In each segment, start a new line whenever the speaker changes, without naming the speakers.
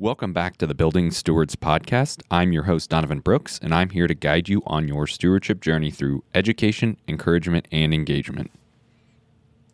Welcome back to the Building Stewards Podcast. I'm your host, Donovan Brooks, and I'm here to guide you on your stewardship journey through education, encouragement, and engagement.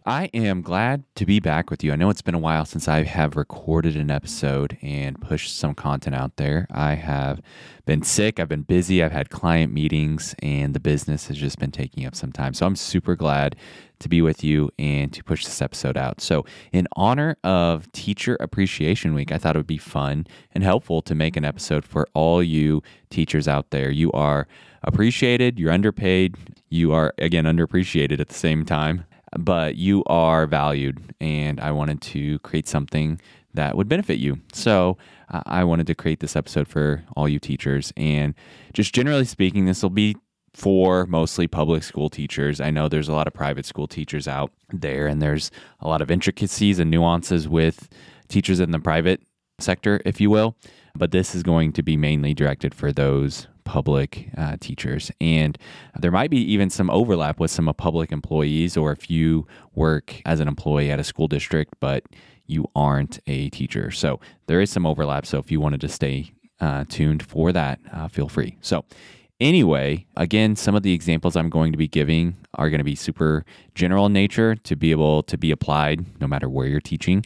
I am glad to be back with you. I know it's been a while since I have recorded an episode and pushed some content out there. I have been sick, I've been busy, I've had client meetings, and the business has just been taking up some time. So I'm super glad to be with you and to push this episode out. So, in honor of Teacher Appreciation Week, I thought it would be fun and helpful to make an episode for all you teachers out there. You are appreciated, you're underpaid, you are, again, underappreciated at the same time but you are valued. And I wanted to create something that would benefit you. So I wanted to create this episode for all you teachers. And just generally speaking, this will be for mostly public school teachers. I know there's a lot of private school teachers out there, and there's a lot of intricacies and nuances with teachers in the private sector, if you will. But this is going to be mainly directed for those public uh, teachers. And there might be even some overlap with some public employees, or if you work as an employee at a school district, but you aren't a teacher. So there is some overlap. So if you wanted to stay uh, tuned for that, uh, feel free. So, anyway, again, some of the examples I'm going to be giving are going to be super general in nature to be able to be applied no matter where you're teaching.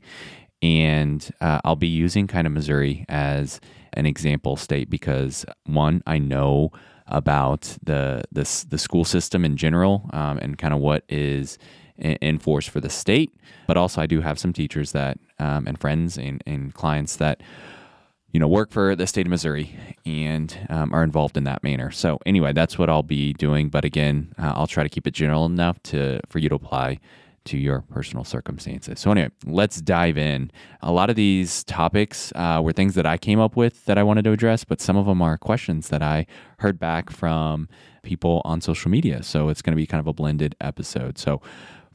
And uh, I'll be using kind of Missouri as an example state because one, I know about the the, the school system in general um, and kind of what is in force for the state, but also I do have some teachers that um, and friends and, and clients that you know work for the state of Missouri and um, are involved in that manner. So anyway, that's what I'll be doing. But again, uh, I'll try to keep it general enough to for you to apply to your personal circumstances. So, anyway, let's dive in. A lot of these topics uh, were things that I came up with that I wanted to address, but some of them are questions that I heard back from people on social media. So, it's going to be kind of a blended episode. So,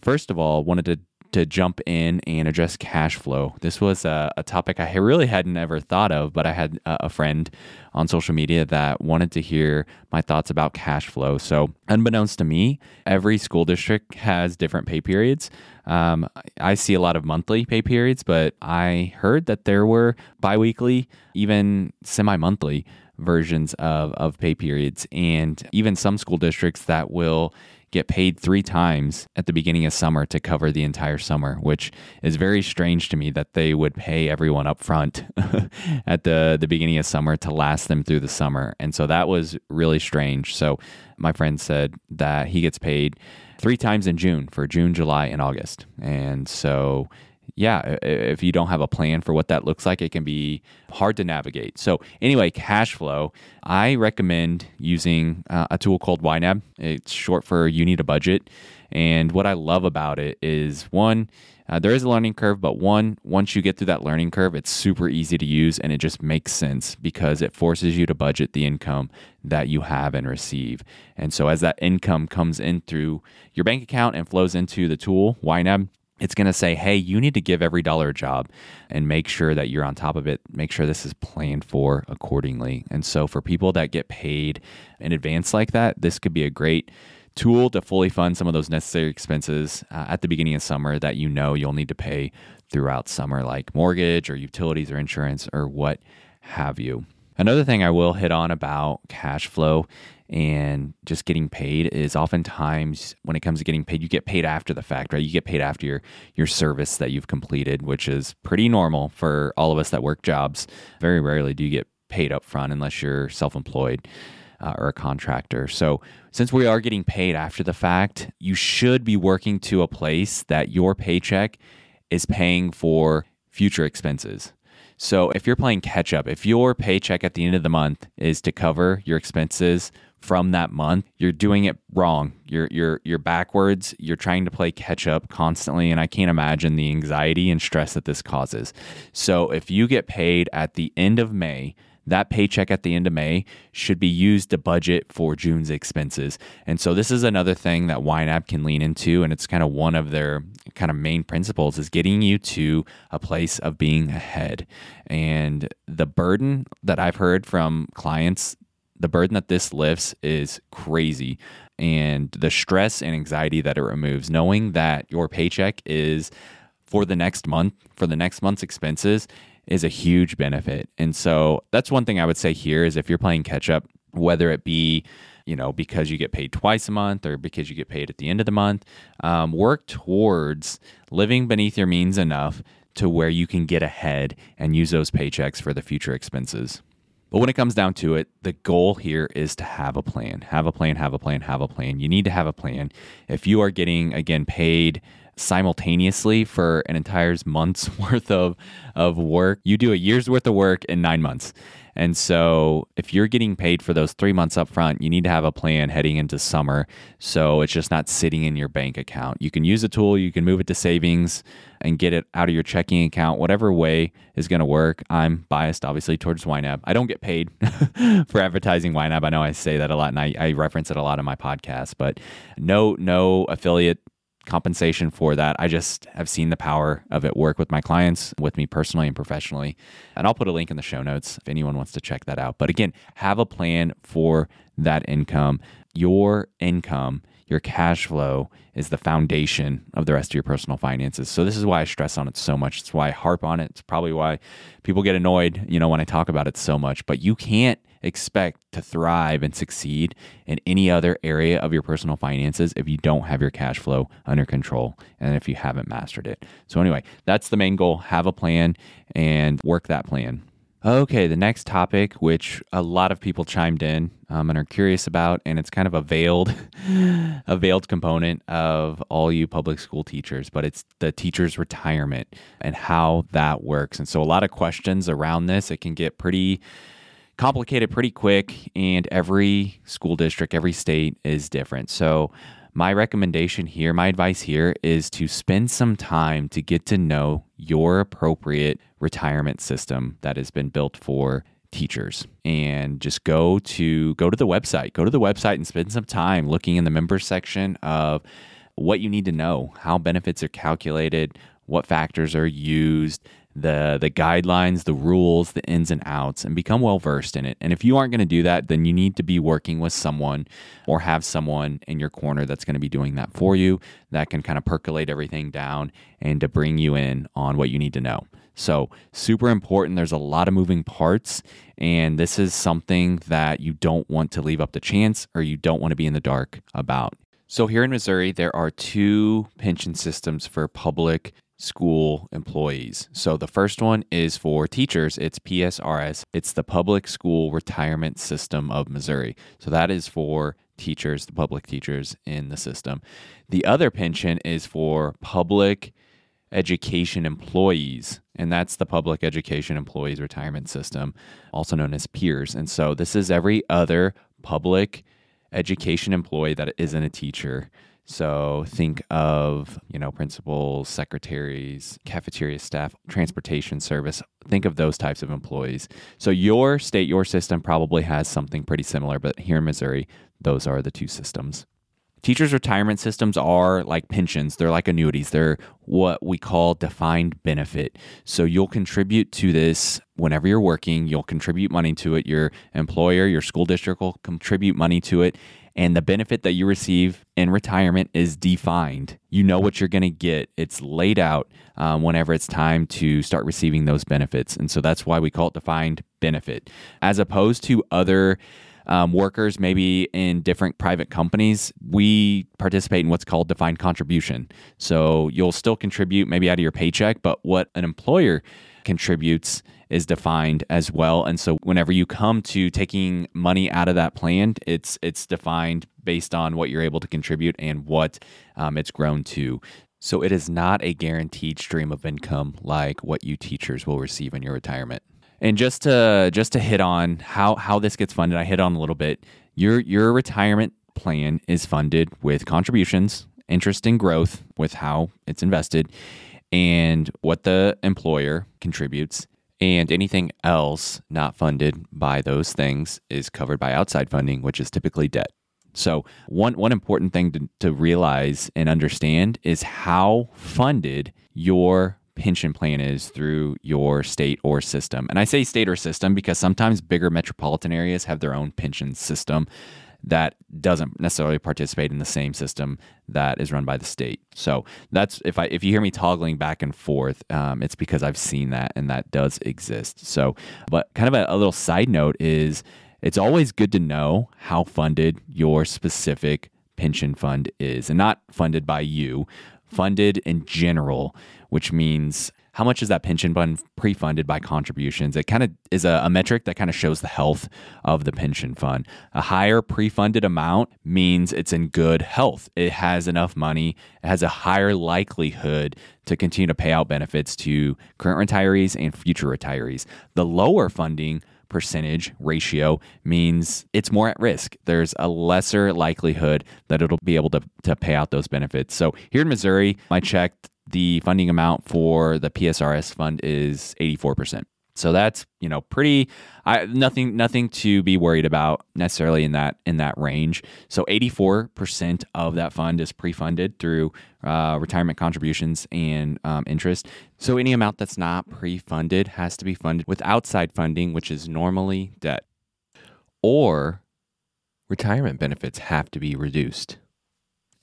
first of all, wanted to to jump in and address cash flow. This was a, a, topic I really hadn't ever thought of, but I had a, a friend on social media that wanted to hear my thoughts about cash flow. So, unbeknownst to me, every school district has different pay periods. Um, I see a lot of monthly pay periods, but I heard that there were biweekly, even semi monthly versions of, of pay periods, and even some school districts that will get paid three times at the beginning of summer to cover the entire summer, which is very strange to me that they would pay everyone up front at the, the beginning of summer to last them through the summer. And so that was really strange. So my friend said that he gets paid three times in June for June, July, and August. And so yeah, if you don't have a plan for what that looks like, it can be hard to navigate. So, anyway, cash flow, I recommend using uh, a tool called YNAB. It's short for You Need a Budget. And what I love about it is one, uh, there is a learning curve, but one, once you get through that learning curve, it's super easy to use and it just makes sense because it forces you to budget the income that you have and receive. And so, as that income comes in through your bank account and flows into the tool, YNAB, it's going to say, hey, you need to give every dollar a job and make sure that you're on top of it. Make sure this is planned for accordingly. And so, for people that get paid in advance like that, this could be a great tool to fully fund some of those necessary expenses uh, at the beginning of summer that you know you'll need to pay throughout summer, like mortgage or utilities or insurance or what have you. Another thing I will hit on about cash flow and just getting paid is oftentimes when it comes to getting paid you get paid after the fact right? You get paid after your your service that you've completed which is pretty normal for all of us that work jobs. Very rarely do you get paid up front unless you're self-employed uh, or a contractor. So since we are getting paid after the fact you should be working to a place that your paycheck is paying for future expenses. So if you're playing catch up, if your paycheck at the end of the month is to cover your expenses from that month, you're doing it wrong. You're you're you're backwards. You're trying to play catch up constantly and I can't imagine the anxiety and stress that this causes. So if you get paid at the end of May, that paycheck at the end of May should be used to budget for June's expenses. And so this is another thing that YNAB can lean into and it's kind of one of their kind of main principles is getting you to a place of being ahead. And the burden that I've heard from clients the burden that this lifts is crazy. And the stress and anxiety that it removes, knowing that your paycheck is for the next month, for the next month's expenses, is a huge benefit. And so that's one thing I would say here is if you're playing catch up, whether it be you know because you get paid twice a month or because you get paid at the end of the month, um, work towards living beneath your means enough to where you can get ahead and use those paychecks for the future expenses. But when it comes down to it, the goal here is to have a plan. Have a plan, have a plan, have a plan. You need to have a plan. If you are getting, again, paid simultaneously for an entire month's worth of, of work, you do a year's worth of work in nine months. And so, if you're getting paid for those three months up front, you need to have a plan heading into summer. So it's just not sitting in your bank account. You can use a tool, you can move it to savings and get it out of your checking account, whatever way is going to work. I'm biased, obviously, towards YNAB. I don't get paid for advertising YNAB. I know I say that a lot and I, I reference it a lot in my podcast, but no, no affiliate compensation for that. I just have seen the power of it work with my clients, with me personally and professionally. And I'll put a link in the show notes if anyone wants to check that out. But again, have a plan for that income. Your income, your cash flow is the foundation of the rest of your personal finances. So this is why I stress on it so much. It's why I harp on it. It's probably why people get annoyed, you know, when I talk about it so much. But you can't expect to thrive and succeed in any other area of your personal finances if you don't have your cash flow under control and if you haven't mastered it. So, anyway, that's the main goal. Have a plan and work that plan. Okay, the next topic, which a lot of people chimed in um, and are curious about, and it's kind of a veiled, a veiled component of all you public school teachers, but it's the teacher's retirement and how that works. And so, a lot of questions around this. It can get pretty complicated pretty quick, and every school district, every state is different. So, my recommendation here, my advice here is to spend some time to get to know your appropriate retirement system that has been built for teachers and just go to go to the website go to the website and spend some time looking in the members section of what you need to know how benefits are calculated what factors are used the the guidelines, the rules, the ins and outs, and become well versed in it. And if you aren't going to do that, then you need to be working with someone or have someone in your corner that's going to be doing that for you that can kind of percolate everything down and to bring you in on what you need to know. So, super important. There's a lot of moving parts, and this is something that you don't want to leave up to chance or you don't want to be in the dark about. So, here in Missouri, there are two pension systems for public school employees. So the first one is for teachers, it's PSRS. It's the Public School Retirement System of Missouri. So that is for teachers, the public teachers in the system. The other pension is for public education employees, and that's the Public Education Employees Retirement System, also known as PEERS. And so this is every other public education employee that isn't a teacher. So think of, you know, principals, secretaries, cafeteria staff, transportation service. Think of those types of employees. So your state, your system probably has something pretty similar, but here in Missouri, those are the two systems. Teachers' retirement systems are like pensions, they're like annuities. They're what we call defined benefit. So you'll contribute to this whenever you're working, you'll contribute money to it. Your employer, your school district will contribute money to it and the benefit that you receive in retirement is defined. You know what you're going to get. It's laid out um, whenever it's time to start receiving those benefits. And so that's why we call it defined benefit. As opposed to other um, workers, maybe in different private companies, we participate in what's called defined contribution. So you'll still contribute maybe out of your paycheck, but what an employer contributes is defined as well. And so whenever you come to taking money out of that plan, it's it's defined based on what you're able to contribute and what um, it's grown to. So it is not a guaranteed stream of income like what you teachers will receive in your retirement. And just to just to hit on how how this gets funded, I hit on a little bit. Your your retirement plan is funded with contributions, interest and growth with how it's invested and what the employer contributes and anything else not funded by those things is covered by outside funding, which is typically debt. So, one, one important thing to, to realize and understand is how funded your pension plan is through your state or system. And I say state or system because sometimes bigger metropolitan areas have their own pension system that doesn't necessarily participate in the same system that is run by the state. So that's if I if you hear me toggling back and forth, um, it's because I've seen that and that does exist. So, but kind of a, a little side note is it's always good to know how funded your specific pension fund is, and not funded by you, funded in general, which means how much is that pension fund pre-funded by contributions? It kind of is a, a, metric that kind of shows the health of the pension fund. A higher pre-funded amount means it's in good health. It has enough money. It has a higher likelihood to continue to pay out benefits to current retirees and future retirees. The lower funding percentage ratio means it's more at risk. There's a lesser likelihood that it'll be able to, to pay out those benefits. So here in Missouri, I checked the funding amount for the PSRS fund is 84%. So that's, you know, pretty I nothing nothing to be worried about necessarily in that in that range. So 84% of that fund is pre-funded through uh, retirement contributions and um, interest. So any amount that's not pre-funded has to be funded with outside funding, which is normally debt. Or retirement benefits have to be reduced.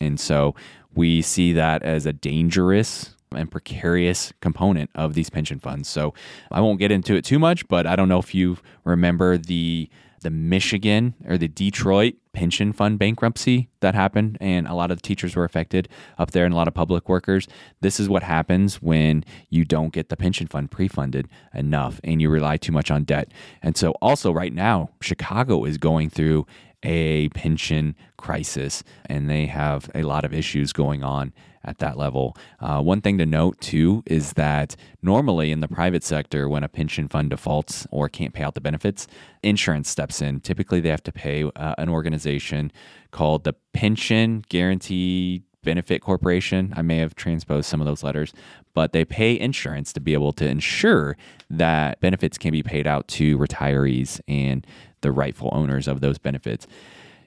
And so we see that as a dangerous and precarious component of these pension funds. So I won't get into it too much, but I don't know if you remember the the Michigan or the Detroit pension fund bankruptcy that happened, and a lot of the teachers were affected up there and a lot of public workers. This is what happens when you don't get the pension fund pre funded enough and you rely too much on debt. And so, also, right now, Chicago is going through a pension crisis, and they have a lot of issues going on at that level. Uh, one thing to note too is that normally in the private sector, when a pension fund defaults or can't pay out the benefits, insurance steps in. Typically, they have to pay uh, an organization called the Pension Guarantee Benefit Corporation. I may have transposed some of those letters, but they pay insurance to be able to ensure that benefits can be paid out to retirees and the rightful owners of those benefits.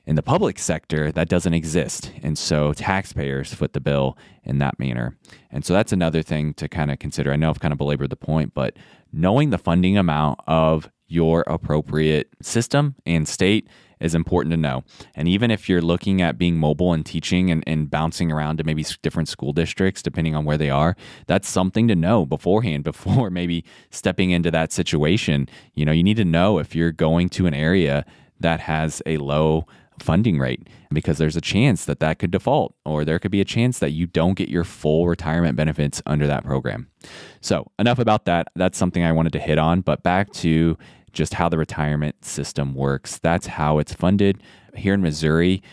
In the public sector, that doesn't exist. And so taxpayers foot the bill in that manner. And so that's another thing to kind of consider. I know I've kind of belabored the point, but knowing the funding amount of your appropriate system and state is important to know. And even if you're looking at being mobile and teaching and, and bouncing around to maybe different school districts, depending on where they are, that's something to know beforehand, before maybe stepping into that situation. You know, you need to know if you're going to an area that has a low funding rate because there's a chance that that could default or there could be a chance that you don't get your full retirement benefits under that program. So, enough about that. That's something I wanted to hit on, but back to just how the retirement system works. That's how it's funded. Here in Missouri,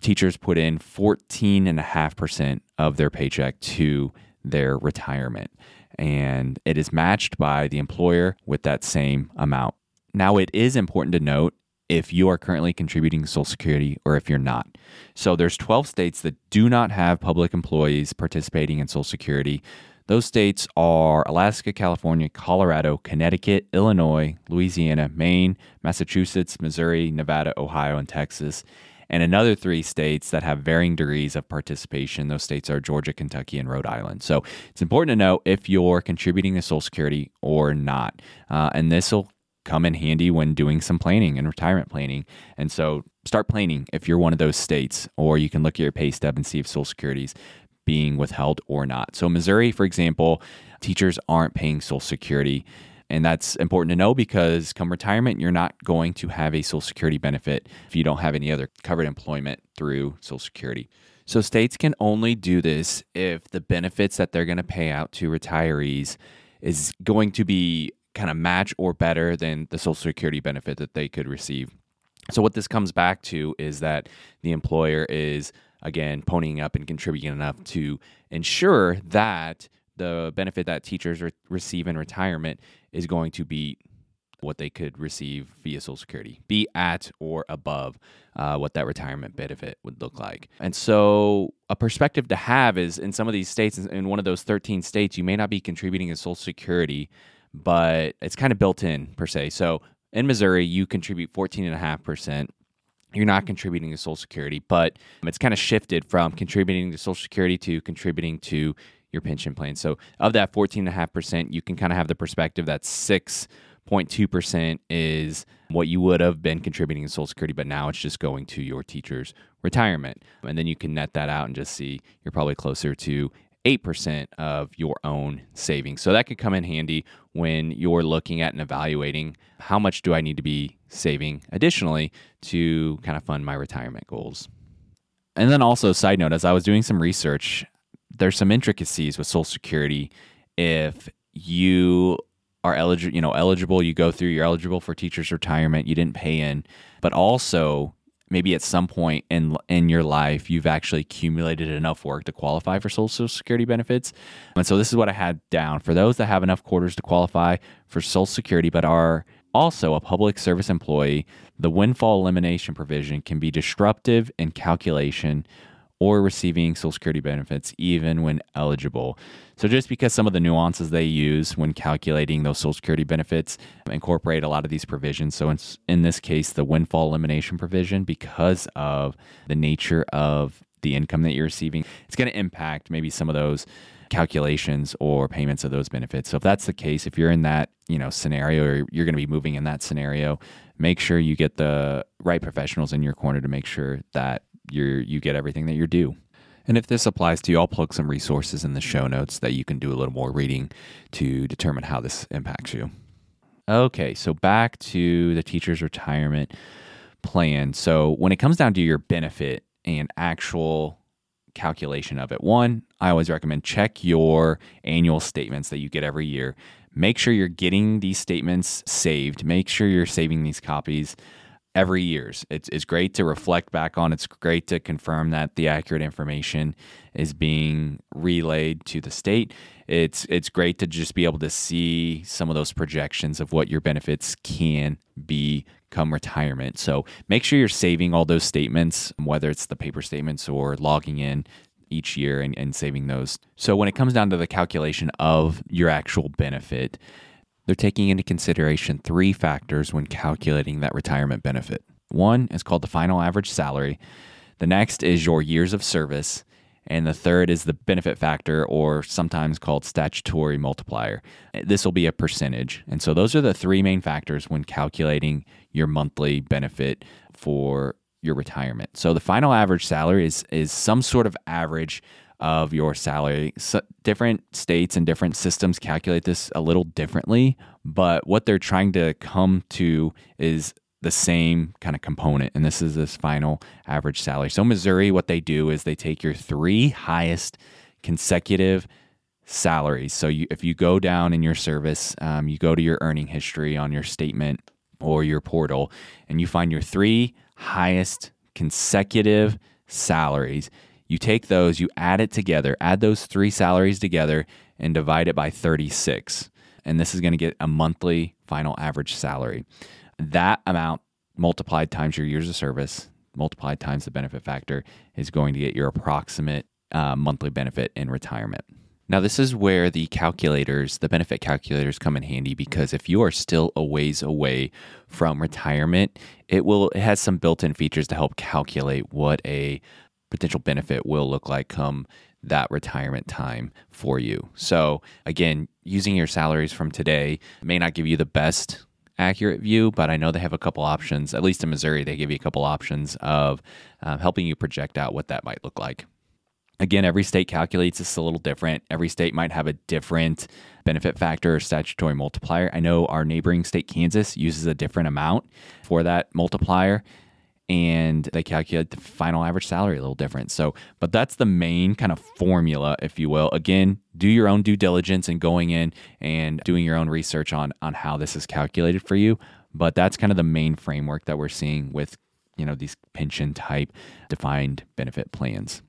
teachers put in 14.5% of their paycheck to their retirement, and it is matched by the employer with that same amount. Now, it is important to note if you are currently contributing to Social Security or if you're not. So there's 12 states that do not have public employees participating in Social Security. Those states are Alaska, California, Colorado, Connecticut, Illinois, Louisiana, Maine, Massachusetts, Missouri, Nevada, Ohio, and Texas. And another three states that have varying degrees of participation. Those states are Georgia, Kentucky, and Rhode Island. So it's important to know if you're contributing to Social Security or not. Uh, and this will come in handy when doing some planning and retirement planning. And so start planning if you're one of those states, or you can look at your pay stub and see if Social Security's being withheld or not. So, Missouri, for example, teachers aren't paying Social Security. And that's important to know because come retirement, you're not going to have a Social Security benefit if you don't have any other covered employment through Social Security. So, states can only do this if the benefits that they're going to pay out to retirees is going to be kind of match or better than the Social Security benefit that they could receive. So, what this comes back to is that the employer is again, ponying up and contributing enough to ensure that the benefit that teachers re- receive in retirement is going to be what they could receive via Social Security, be at or above uh, what that retirement benefit would look like. And so, a perspective to have is in some of these states, in one of those 13 states, you may not be contributing to Social Security, but it's kind of built in per se. So, in Missouri, you contribute 14.5% you're not contributing to Social Security, but it's kind of shifted from contributing to Social Security to contributing to your pension plan. So of that 14.5%, you can kind of have the perspective that 6.2% is what you would have been contributing to Social Security, but now it's just going to your teacher's retirement. And then you can net that out and just see you're probably closer to 8% of your own savings. So that could come in handy when you're looking at and evaluating how much do I need to be saving additionally to kind of fund my retirement goals. And then also, side note, as I was doing some research, there's some intricacies with Social Security. If you are eligible, you know, eligible, you go through, you're eligible for teacher's retirement, you didn't pay in, but also maybe at some point in in your life you've actually accumulated enough work to qualify for social security benefits. And so this is what i had down. For those that have enough quarters to qualify for social security but are also a public service employee the windfall elimination provision can be disruptive in calculation or receiving Social Security benefits even when eligible. So, just because some of the nuances they use when calculating those Social Security benefits incorporate a lot of these provisions. So, in, in this case, the windfall elimination provision, because of the nature of the income that you're receiving, it's going to impact maybe some of those calculations or payments of those benefits. So if that's the case, if you're in that, you know, scenario or you're going to be moving in that scenario, make sure you get the right professionals in your corner to make sure that you're you get everything that you're due. And if this applies to you, I'll plug some resources in the show notes that you can do a little more reading to determine how this impacts you. Okay, so back to the teacher's retirement plan. So when it comes down to your benefit and actual calculation of it, one, I always recommend check your annual statements that you get every year. Make sure you're getting these statements saved. Make sure you're saving these copies every year's. It's, it's great to reflect back on. It's great to confirm that the accurate information is being relayed to the state. It's it's great to just be able to see some of those projections of what your benefits can be come retirement. So make sure you're saving all those statements, whether it's the paper statements or logging in each year and, and saving those. So when it comes down to the calculation of your actual benefit, they're taking into consideration three factors when calculating that retirement benefit. One is called the final average salary, the next is your years of service, and the third is the benefit factor, or sometimes called statutory multiplier. This will be a percentage. And so those are the three main factors when calculating your monthly benefit for your retirement. So the final average salary is, is some sort of average of your salary. So different states and different systems calculate this a little differently, but what they're trying to come to is the same kind of component. And this is this final average salary. So, Missouri, what they do is they take your three highest consecutive salaries. So, you, if you go down in your service, um, you go to your earning history on your statement or your portal, and you find your three highest consecutive salaries you take those, you add it together, add those three salaries together, and divide it by 36. And this is going to get a monthly final average salary. That amount multiplied times your years of service, multiplied times the benefit factor, is going to get your approximate uh, monthly benefit in retirement. Now, this is where the calculators, the benefit calculators, come in handy because if you are still a ways away from retirement, it will it has some built-in features to help calculate what a potential benefit will look like come that retirement time for you. So, again, using your salaries from today may not give you the best accurate view, but I know they have a couple options. At least in Missouri, they give you a couple options of um, helping you project out what that might look like. Again, every state calculates this a little different. Every state might have a different benefit factor or statutory multiplier. I know our neighboring state, Kansas, uses a different amount for that multiplier and they calculate the final average salary a little different. So, but that's the main kind of formula, if you will. Again, do your own due diligence and going in and doing your own research on on how this is calculated for you. But that's kind of the main framework that we're seeing with you know these pension type defined benefit plans.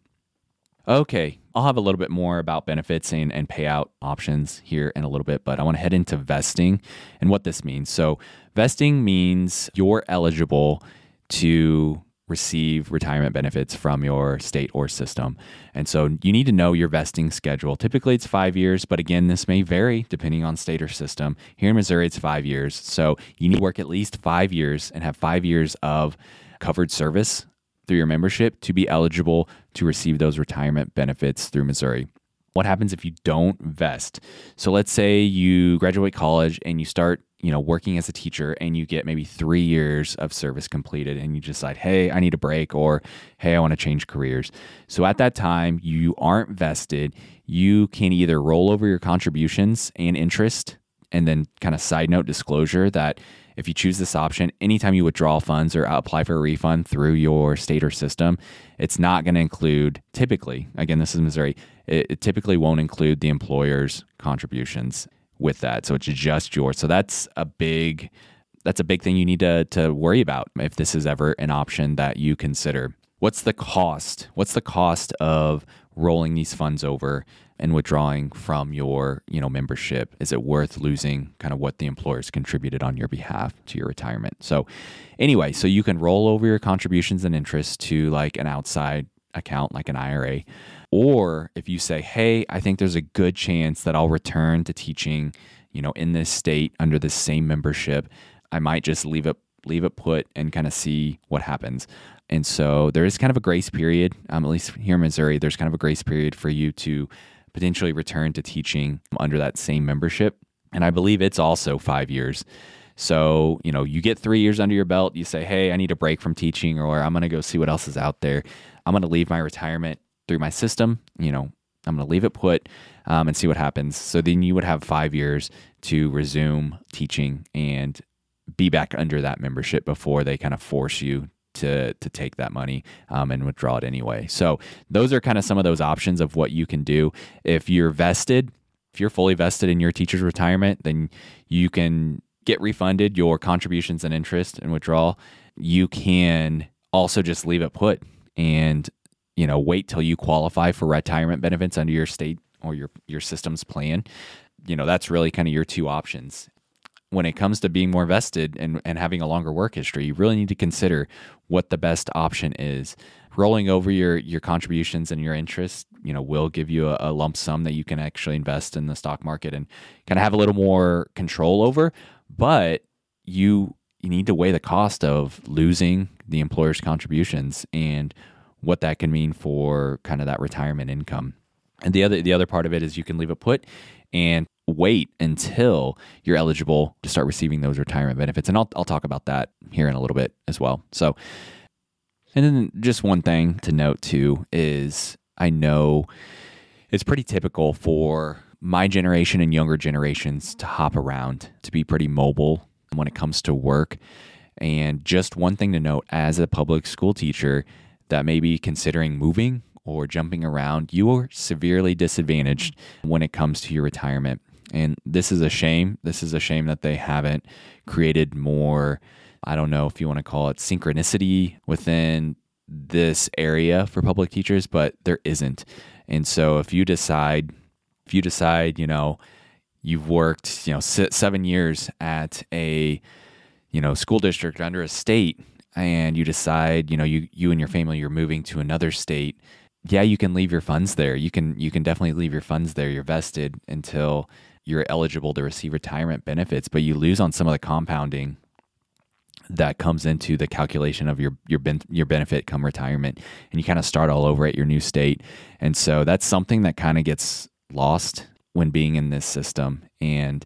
Okay, I'll have a little bit more about benefits and, and payout options here in a little bit, but I want to head into vesting and what this means. So, vesting means you're eligible to receive retirement benefits from your state or system. And so you need to know your vesting schedule. Typically it's five years, but again, this may vary depending on state or system. Here in Missouri, it's five years. So you need to work at least five years and have five years of covered service through your membership to be eligible to receive those retirement benefits through Missouri. What happens if you don't vest? So let's say you graduate college and you start you know, working as a teacher and you get maybe three years of service completed and you decide, hey, I need a break or hey, I want to change careers. So at that time, you aren't vested. You can either roll over your contributions and interest and then kind of side note disclosure that if you choose this option, anytime you withdraw funds or apply for a refund through your state or system, it's not going to include, typically, again, this is Missouri, it, typically won't include the employer's contributions with that. So it's just yours. So that's a big that's a big thing you need to to worry about if this is ever an option that you consider. What's the cost? What's the cost of rolling these funds over and withdrawing from your, you know, membership? Is it worth losing kind of what the employers contributed on your behalf to your retirement? So anyway, so you can roll over your contributions and interest to like an outside account like an IRA. Or if you say, "Hey, I think there's a good chance that I'll return to teaching, you know, in this state under the same membership, I might just leave it leave it put and kind of see what happens." And so there is kind of a grace period, um, at least here in Missouri, there's kind of a grace period for you to potentially return to teaching under that same membership. And I believe it's also five years. So, you know, you get three years under your belt, you say, hey, I need a break from teaching, or I'm going to go see what else is out there. I'm going to leave my retirement through my system. You know, I'm going to leave it put um, and see what happens. So then you would have five years to resume teaching and be back under that membership before they kind of force you to to take that money um, and withdraw it anyway. So those are kind of some of those options of what you can do if you're vested. If you're fully vested in your teacher's retirement, then you can get refunded your contributions and interest and withdrawal. You can also just leave it put and you know wait till you qualify for retirement benefits under your state or your your system's plan. You know that's really kind of your two options when it comes to being more vested and, and having a longer work history, you really need to consider what the best option is. Rolling over your your contributions and your interest, you know, will give you a, a lump sum that you can actually invest in the stock market and kind of have a little more control over. But you you need to weigh the cost of losing the employer's contributions and what that can mean for kind of that retirement income. And the other the other part of it is you can leave it put and wait until you're eligible to start receiving those retirement benefits. And I'll, I'll talk about that here in a little bit as well. So, and then just one thing to note too is I know it's pretty typical for my generation and younger generations to hop around, to be pretty mobile when it comes to work. And just one thing to note as a public school teacher that may be considering moving or jumping around, you are severely disadvantaged when it comes to your retirement. And this is a shame. This is a shame that they haven't created more, I don't know if you want to call it synchronicity within this area for public teachers, but there isn't. And so if you decide, if you decide, you know, you've worked, you know, seven years at a, you know, school district under a state and you decide, you know, you, you and your family, you're moving to another state. Yeah, you can leave your funds there. You can, you can definitely leave your funds there. You're vested until you're eligible to receive retirement benefits, but you lose on some of the compounding that comes into the calculation of your your ben, your benefit come retirement, and you kind of start all over at your new state. And so that's something that kind of gets lost when being in this system, and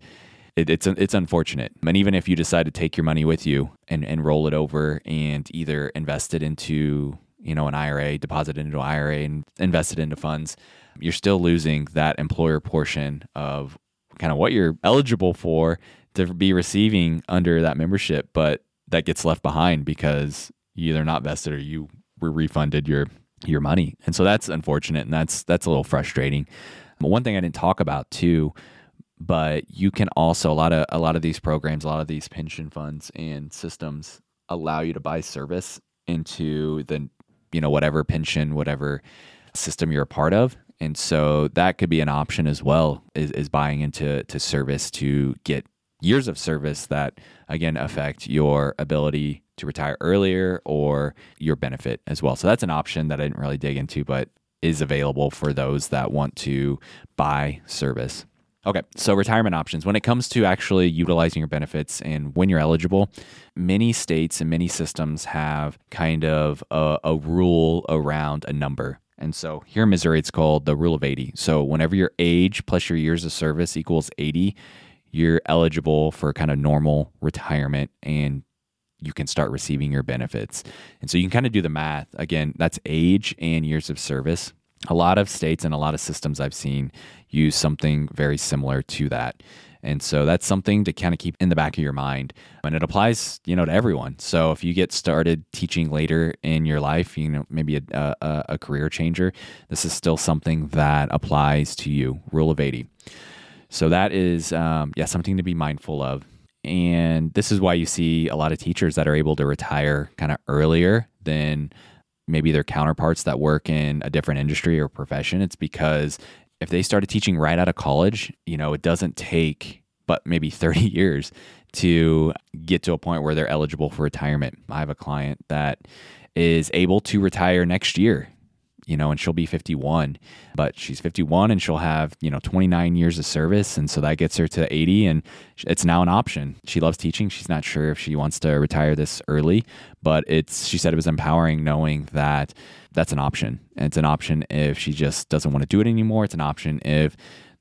it, it's it's unfortunate. And even if you decide to take your money with you and and roll it over and either invest it into you know an IRA, deposit it into an IRA, and invest it into funds, you're still losing that employer portion of kind of what you're eligible for to be receiving under that membership, but that gets left behind because you either not vested or you were refunded your your money. And so that's unfortunate and that's that's a little frustrating. But one thing I didn't talk about too, but you can also a lot of a lot of these programs, a lot of these pension funds and systems allow you to buy service into the you know whatever pension, whatever system you're a part of. And so that could be an option as well is, is buying into to service to get years of service that again affect your ability to retire earlier or your benefit as well. So that's an option that I didn't really dig into, but is available for those that want to buy service. Okay, so retirement options. When it comes to actually utilizing your benefits and when you're eligible, many states and many systems have kind of a, a rule around a number. And so here in Missouri, it's called the rule of 80. So whenever your age plus your years of service equals 80, you're eligible for kind of normal retirement and you can start receiving your benefits. And so you can kind of do the math. Again, that's age and years of service. A lot of states and a lot of systems I've seen use something very similar to that. And so that's something to kind of keep in the back of your mind. And it applies, you know, to everyone. So if you get started teaching later in your life, you know, maybe a, a, a career changer, this is still something that applies to you. Rule of 80. So that is, um, yeah, something to be mindful of. And this is why you see a lot of teachers that are able to retire kind of earlier than maybe their counterparts that work in a different industry or profession. It's because if they started teaching right out of college, you know, it doesn't take but maybe 30 years to get to a point where they're eligible for retirement. I have a client that is able to retire next year you know, and she'll be 51, but she's 51 and she'll have, you know, 29 years of service. And so that gets her to 80 and it's now an option. She loves teaching. She's not sure if she wants to retire this early, but it's, she said it was empowering knowing that that's an option. And it's an option if she just doesn't want to do it anymore. It's an option if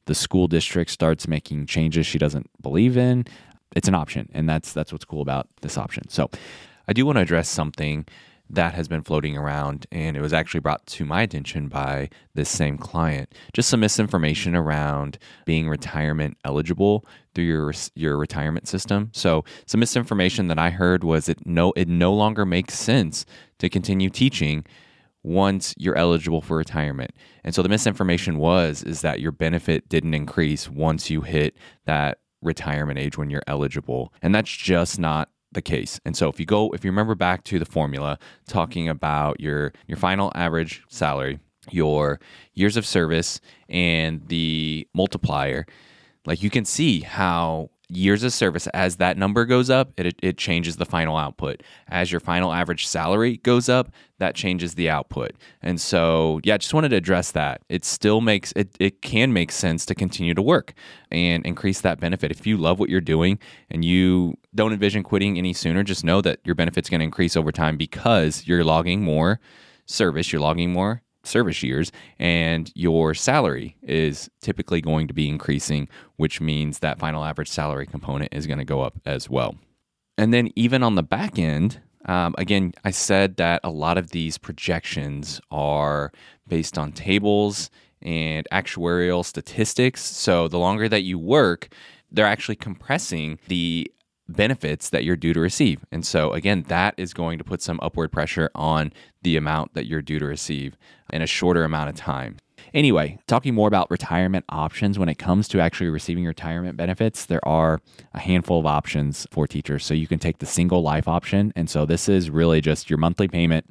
the school district starts making changes she doesn't believe in. It's an option. And that's, that's what's cool about this option. So I do want to address something that has been floating around, and it was actually brought to my attention by this same client. Just some misinformation around being retirement eligible through your your retirement system. So, some misinformation that I heard was it no it no longer makes sense to continue teaching once you're eligible for retirement. And so the misinformation was is that your benefit didn't increase once you hit that retirement age when you're eligible. And that's just not the case. And so if you go if you remember back to the formula talking about your your final average salary, your years of service and the multiplier, like you can see how years of service as that number goes up it, it changes the final output. As your final average salary goes up that changes the output. And so yeah I just wanted to address that. It still makes it, it can make sense to continue to work and increase that benefit. If you love what you're doing and you don't envision quitting any sooner just know that your benefit's going to increase over time because you're logging more service you're logging more service years, and your salary is typically going to be increasing, which means that final average salary component is going to go up as well. And then, even on the back end, um, again, I said that a lot of these projections are based on tables and actuarial statistics. So, the longer that you work, they're actually compressing the benefits that you're due to receive. And so, again, that is going to put some upward pressure on the amount that you're due to receive in a shorter amount of time. Anyway, talking more about retirement options when it comes to actually receiving retirement benefits, there are a handful of options for teachers. So you can take the single life option. And so this is really just your monthly payment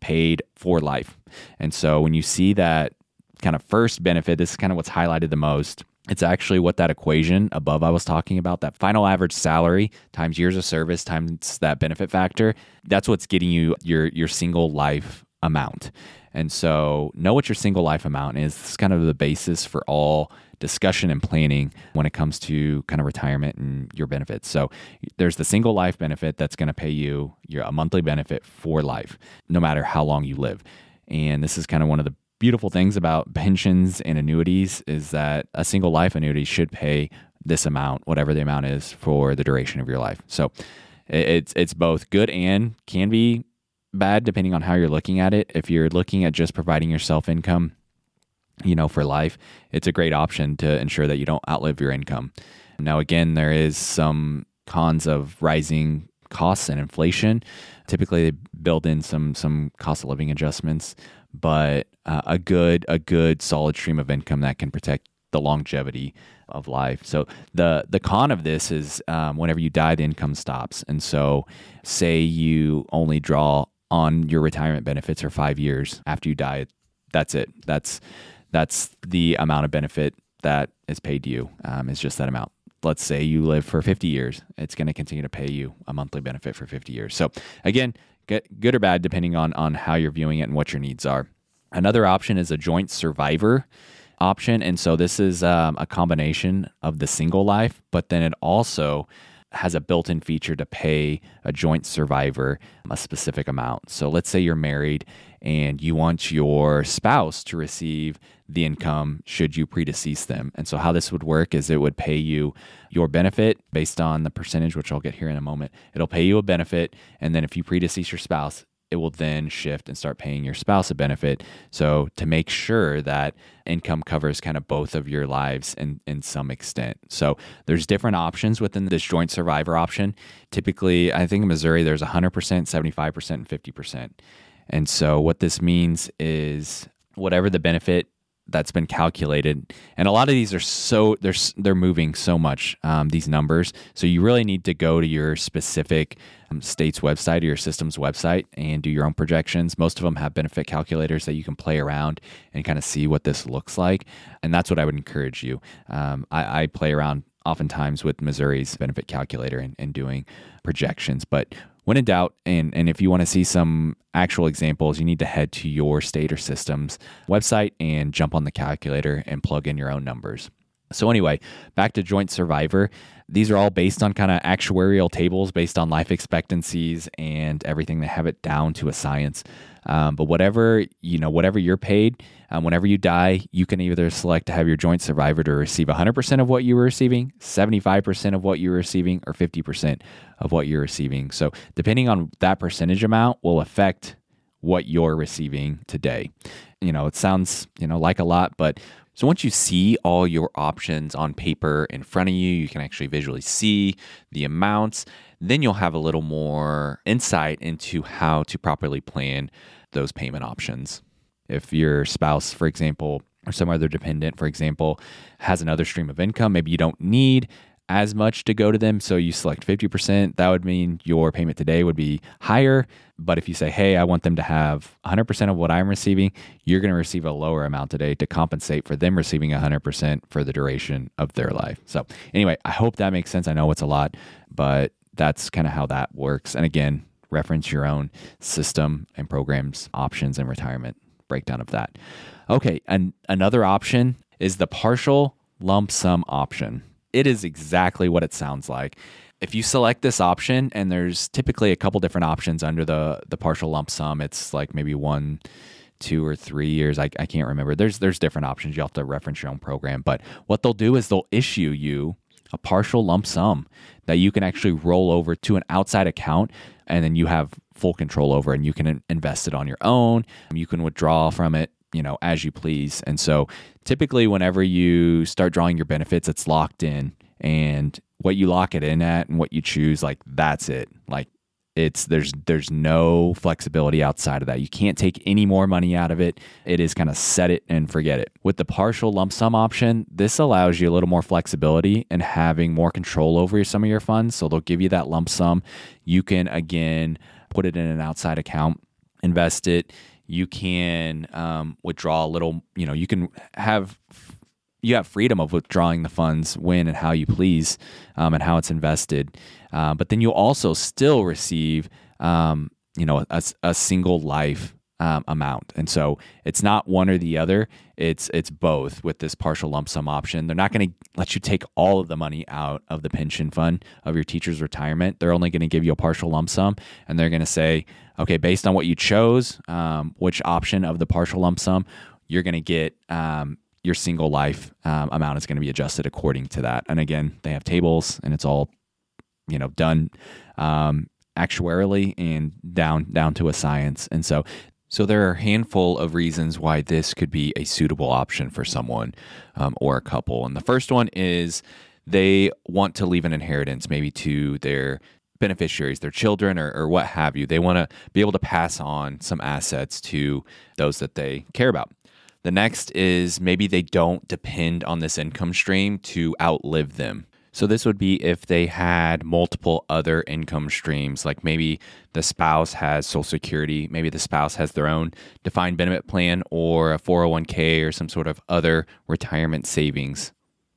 paid for life. And so when you see that kind of first benefit, this is kind of what's highlighted the most it's actually what that equation above I was talking about, that final average salary times years of service times that benefit factor, that's what's getting you your your single life amount. And so know what your single life amount is. Is kind of the basis for all discussion and planning when it comes to kind of retirement and your benefits. So there's the single life benefit that's going to pay you your a monthly benefit for life, no matter how long you live. And this is kind of one of the beautiful things about pensions and annuities is that a single life annuity should pay this amount, whatever the amount is, for the duration of your life. So it's it's both good and can be bad depending on how you're looking at it. If you're looking at just providing yourself income, you know, for life, it's a great option to ensure that you don't outlive your income. Now, again, there is some cons of rising costs and inflation. Typically, they build in some some cost of living adjustments, but uh, a good a good solid stream of income that can protect the longevity of life. So the the con of this is um, whenever you die, the income stops. And so, say you only draw on your retirement benefits for five years after you die, that's it. That's that's the amount of benefit that is paid to you. Um, is just that amount. Let's say you live for 50 years, it's going to continue to pay you a monthly benefit for 50 years. So again, get good or bad depending on on how you're viewing it and what your needs are. Another option is a joint survivor option. And so this is um, a combination of the single life, but then it also has a built in feature to pay a joint survivor a specific amount. So let's say you're married and you want your spouse to receive the income should you predecease them. And so, how this would work is it would pay you your benefit based on the percentage, which I'll get here in a moment. It'll pay you a benefit. And then, if you predecease your spouse, it will then shift and start paying your spouse a benefit. So to make sure that income covers kind of both of your lives in, in some extent. So there's different options within this joint survivor option. Typically, I think in Missouri, there's 100%, 75%, and 50%. And so what this means is whatever the benefit that's been calculated and a lot of these are so they're they're moving so much um, these numbers. So you really need to go to your specific um, state's website or your system's website and do your own projections. Most of them have benefit calculators that you can play around and kind of see what this looks like and that's what i would encourage you. Um, I, I, play around oftentimes with missouri's benefit calculator and, and doing projections but when in doubt, and, and if you want to see some actual examples, you need to head to your state or system's website and jump on the calculator and plug in your own numbers. So, anyway, back to Joint Survivor. These are all based on kind of actuarial tables based on life expectancies and everything. They have it down to a science. Um, but whatever you know, whatever you're paid, um, whenever you die, you can either select to have your joint survivor to receive 100% of what you were receiving, 75% of what you were receiving, or 50% of what you're receiving. So depending on that percentage amount, will affect what you're receiving today. You know, it sounds you know like a lot, but so once you see all your options on paper in front of you, you can actually visually see the amounts then you'll have a little more insight into how to properly plan those payment options. If your spouse, for example, or some other dependent, for example, has another stream of income, maybe you don't need as much to go to them. So you select 50%. That would mean your payment today would be higher. But if you say, hey, I want them to have 100% of what I'm receiving, you're going to receive a lower amount today to compensate for them receiving 100% for the duration of their life. So, anyway, I hope that makes sense. I know it's a lot, but that's kind of how that works. And again, reference your own system and programs options and retirement breakdown of that. Okay, and another option is the partial lump sum option. It is exactly what it sounds like. If you select this option, and there's typically a couple different options under the the partial lump sum, it's like maybe one, two, or three years. I, I can't remember. There's there's different options. You have to reference your own program. But what they'll do is they'll issue you a partial lump sum that you can actually roll over to an outside account and then you have full control over and you can invest it on your own. You can withdraw from it, you know, as you please. And so typically whenever you start drawing your benefits, it's locked in and what you lock it in at and what you choose, like that's it. Like it's there's there's no flexibility outside of that. You can't take any more money out of it. It is kind of set it and forget it. With the partial lump sum option, this allows you a little more flexibility and having more control over some of your funds. So they'll give you that lump sum. You can again put it in an outside account, invest it. You can um, withdraw a little. You know, you can have you have freedom of withdrawing the funds when and how you please um, and how it's invested. Uh, but then you'll also still receive, um, you know, a, a single life um, amount. And so it's not one or the other. It's it's both with this partial lump sum option. They're not going to let you take all of the money out of the pension fund of your teacher's retirement. They're only going to give you a partial lump sum, and they're going to say, okay, based on what you chose, um, which option of the partial lump sum, you're going to get um, your single life um, amount is going to be adjusted according to that. And again, they have tables, and it's all you know done um, actuarially and down down to a science. And so so there are a handful of reasons why this could be a suitable option for someone um, or a couple. And the first one is they want to leave an inheritance, maybe to their beneficiaries, their children, or, or what have you. They want to be able to pass on some assets to those that they care about. The next is maybe they don't depend on this income stream to outlive them. So, this would be if they had multiple other income streams, like maybe the spouse has Social Security, maybe the spouse has their own defined benefit plan or a 401k or some sort of other retirement savings.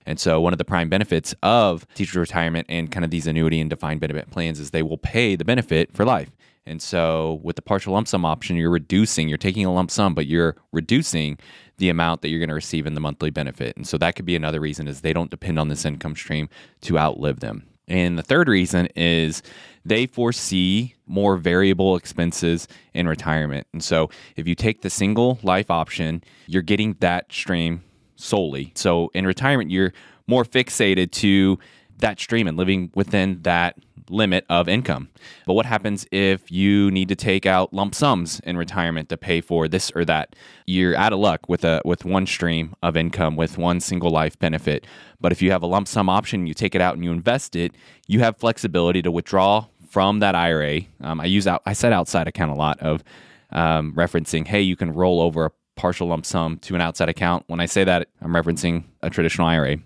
And so, one of the prime benefits of teacher retirement and kind of these annuity and defined benefit plans is they will pay the benefit for life. And so with the partial lump sum option, you're reducing, you're taking a lump sum, but you're reducing the amount that you're going to receive in the monthly benefit. And so that could be another reason is they don't depend on this income stream to outlive them. And the third reason is they foresee more variable expenses in retirement. And so if you take the single life option, you're getting that stream solely. So in retirement, you're more fixated to that stream and living within that limit of income. But what happens if you need to take out lump sums in retirement to pay for this or that? You're out of luck with a with one stream of income with one single life benefit. But if you have a lump sum option, you take it out and you invest it, you have flexibility to withdraw from that IRA. Um, I use out I said outside account a lot of um, referencing, hey, you can roll over a partial lump sum to an outside account. When I say that, I'm referencing a traditional IRA.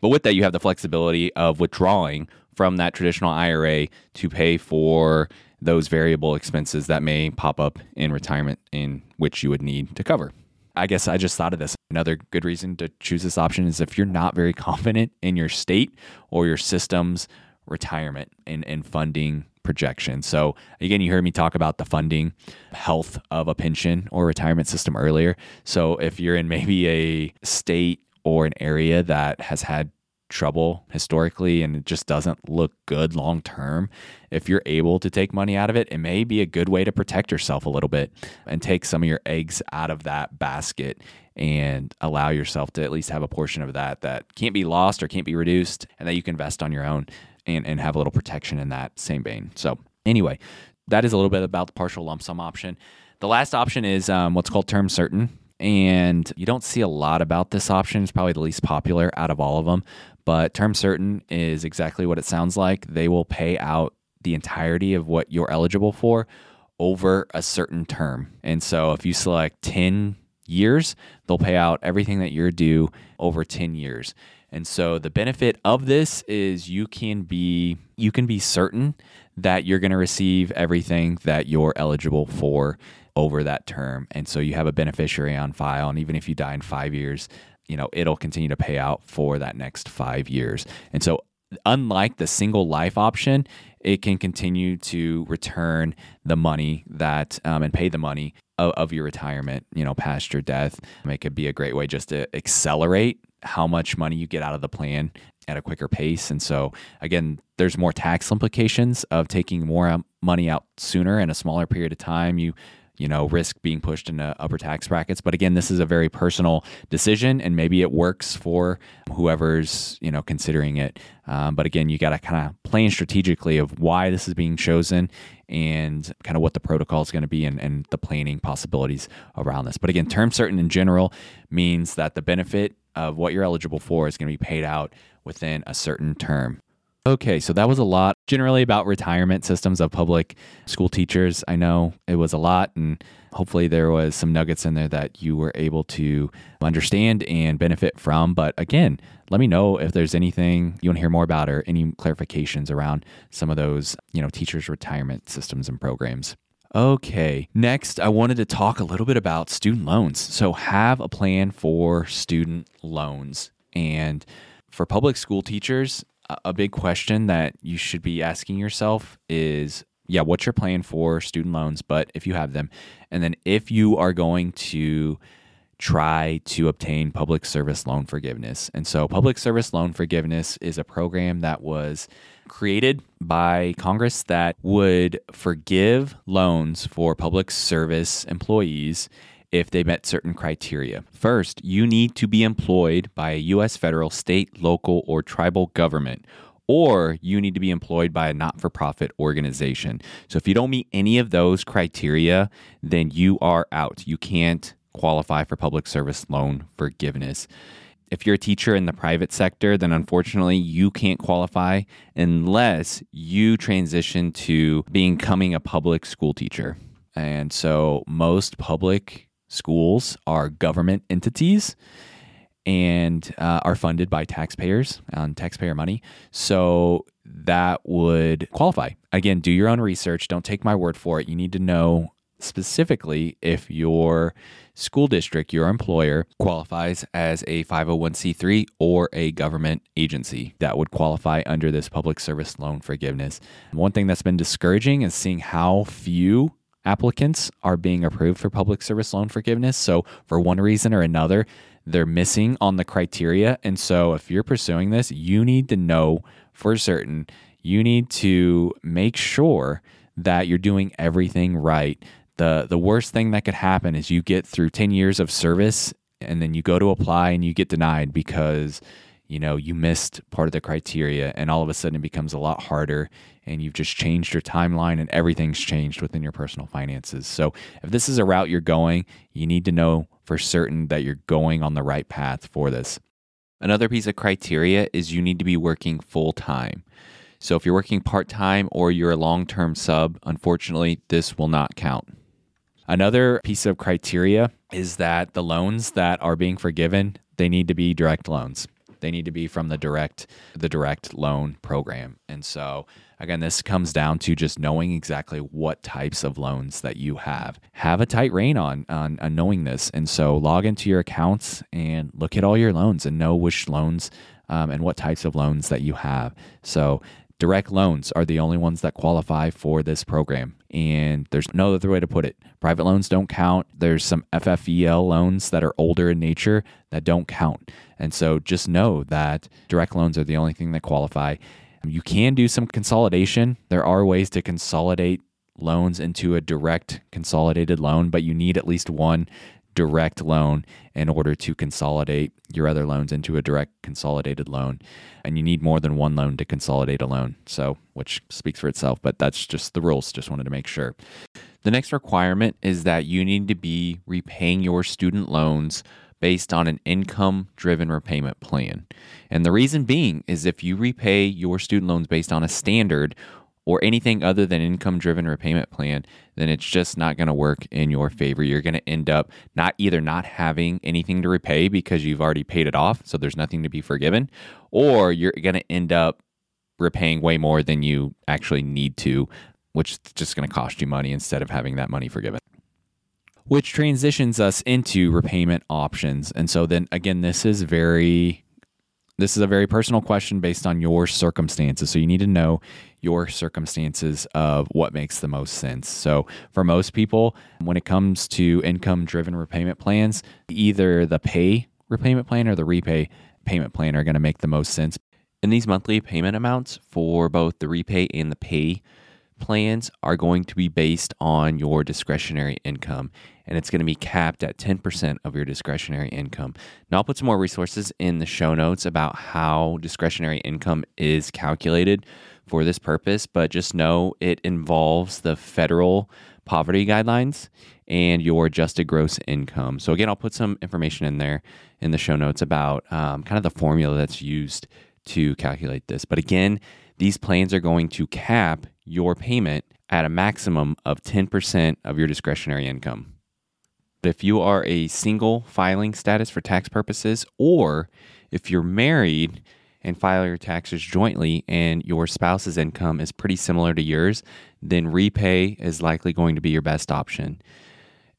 But with that, you have the flexibility of withdrawing from that traditional IRA to pay for those variable expenses that may pop up in retirement in which you would need to cover. I guess I just thought of this. Another good reason to choose this option is if you're not very confident in your state or your system's retirement and, and funding projection. So, again, you heard me talk about the funding health of a pension or retirement system earlier. So, if you're in maybe a state or an area that has had trouble historically and it just doesn't look good long term, if you're able to take money out of it, it may be a good way to protect yourself a little bit and take some of your eggs out of that basket and allow yourself to at least have a portion of that that can't be lost or can't be reduced and that you can invest on your own and, and have a little protection in that same vein. So, anyway, that is a little bit about the partial lump sum option. The last option is um, what's called term certain. And you don't see a lot about this option. It's probably the least popular out of all of them. But term certain is exactly what it sounds like. They will pay out the entirety of what you're eligible for over a certain term. And so if you select 10 years, they'll pay out everything that you're due over 10 years. And so the benefit of this is you can be you can be certain that you're going to receive everything that you're eligible for over that term. And so you have a beneficiary on file and even if you die in 5 years, you know, it'll continue to pay out for that next 5 years. And so unlike the single life option, it can continue to return the money that um, and pay the money of, of, your retirement, you know, past your death. It could be a great way just to accelerate how much money you get out of the plan at a quicker pace. And so, again, there's more tax implications of taking more money out sooner in a smaller period of time. You you know, risk being pushed into upper tax brackets. But again, this is a very personal decision, and maybe it works for whoever's you know considering it. Um, but again, you got to kind of plan strategically of why this is being chosen and kind of what the protocol is going to be and, and the planning possibilities around this. But again, term certain in general means that the benefit of what you're eligible for is going to be paid out within a certain term. Okay, so that was a lot generally about retirement systems of public school teachers. I know it was a lot, and hopefully there was some nuggets in there that you were able to understand and benefit from. But again, let me know if there's anything you want to hear more about or any clarifications around some of those, you know, teachers' retirement systems and programs. Okay, next, I wanted to talk a little bit about student loans. So, have a plan for student loans. And for public school teachers, a big question that you should be asking yourself is yeah, what's your plan for student loans? But if you have them, and then if you are going to try to obtain public service loan forgiveness. And so, public service loan forgiveness is a program that was created by Congress that would forgive loans for public service employees if they met certain criteria. First, you need to be employed by a U.S. federal, state, local, or tribal government, or you need to be employed by a not for profit organization. So if you don't meet any of those criteria, then you are out. You can't qualify for public service loan forgiveness. If you're a teacher in the private sector, then unfortunately you can't qualify unless you transition to becoming a public school teacher. And so most public schools are government entities and uh, are funded by taxpayers on taxpayer money. So that would qualify. Again, do your own research. Don't take my word for it. You need to know specifically if your school district, your employer, qualifies as a 501c3 or a government agency that would qualify under this public service loan forgiveness. One thing that's been discouraging is seeing how few applicants are being approved for public service loan forgiveness. So, for one reason or another, they're missing on the criteria. And so, if you're pursuing this, you need to know for certain, you need to make sure that you're doing everything right. The the worst thing that could happen is you get through 10 years of service and then you go to apply and you get denied because you know you missed part of the criteria and all of a sudden it becomes a lot harder and you've just changed your timeline and everything's changed within your personal finances. So if this is a route you're going, you need to know for certain that you're going on the right path for this. Another piece of criteria is you need to be working full time. So if you're working part time or you're a long term sub, unfortunately, this will not count. Another piece of criteria is that the loans that are being forgiven, they need to be direct loans. They need to be from the direct the direct loan program. And so again, this comes down to just knowing exactly what types of loans that you have. Have a tight rein on, on, on knowing this. And so log into your accounts and look at all your loans and know which loans um, and what types of loans that you have. So direct loans are the only ones that qualify for this program. And there's no other way to put it. Private loans don't count. There's some FFEL loans that are older in nature that don't count. And so just know that direct loans are the only thing that qualify. You can do some consolidation. There are ways to consolidate loans into a direct consolidated loan, but you need at least one direct loan in order to consolidate your other loans into a direct consolidated loan. And you need more than one loan to consolidate a loan. So, which speaks for itself, but that's just the rules. Just wanted to make sure. The next requirement is that you need to be repaying your student loans based on an income driven repayment plan. And the reason being is if you repay your student loans based on a standard or anything other than income driven repayment plan, then it's just not going to work in your favor. You're going to end up not either not having anything to repay because you've already paid it off, so there's nothing to be forgiven, or you're going to end up repaying way more than you actually need to, which is just going to cost you money instead of having that money forgiven. Which transitions us into repayment options. And so then again, this is very this is a very personal question based on your circumstances. So you need to know your circumstances of what makes the most sense. So for most people, when it comes to income driven repayment plans, either the pay repayment plan or the repay payment plan are going to make the most sense. And these monthly payment amounts for both the repay and the pay plans are going to be based on your discretionary income and it's going to be capped at 10% of your discretionary income. Now, I'll put some more resources in the show notes about how discretionary income is calculated for this purpose, but just know it involves the federal poverty guidelines and your adjusted gross income. So, again, I'll put some information in there in the show notes about um, kind of the formula that's used to calculate this. But again, these plans are going to cap your payment at a maximum of 10% of your discretionary income. If you are a single filing status for tax purposes, or if you're married and file your taxes jointly and your spouse's income is pretty similar to yours, then repay is likely going to be your best option.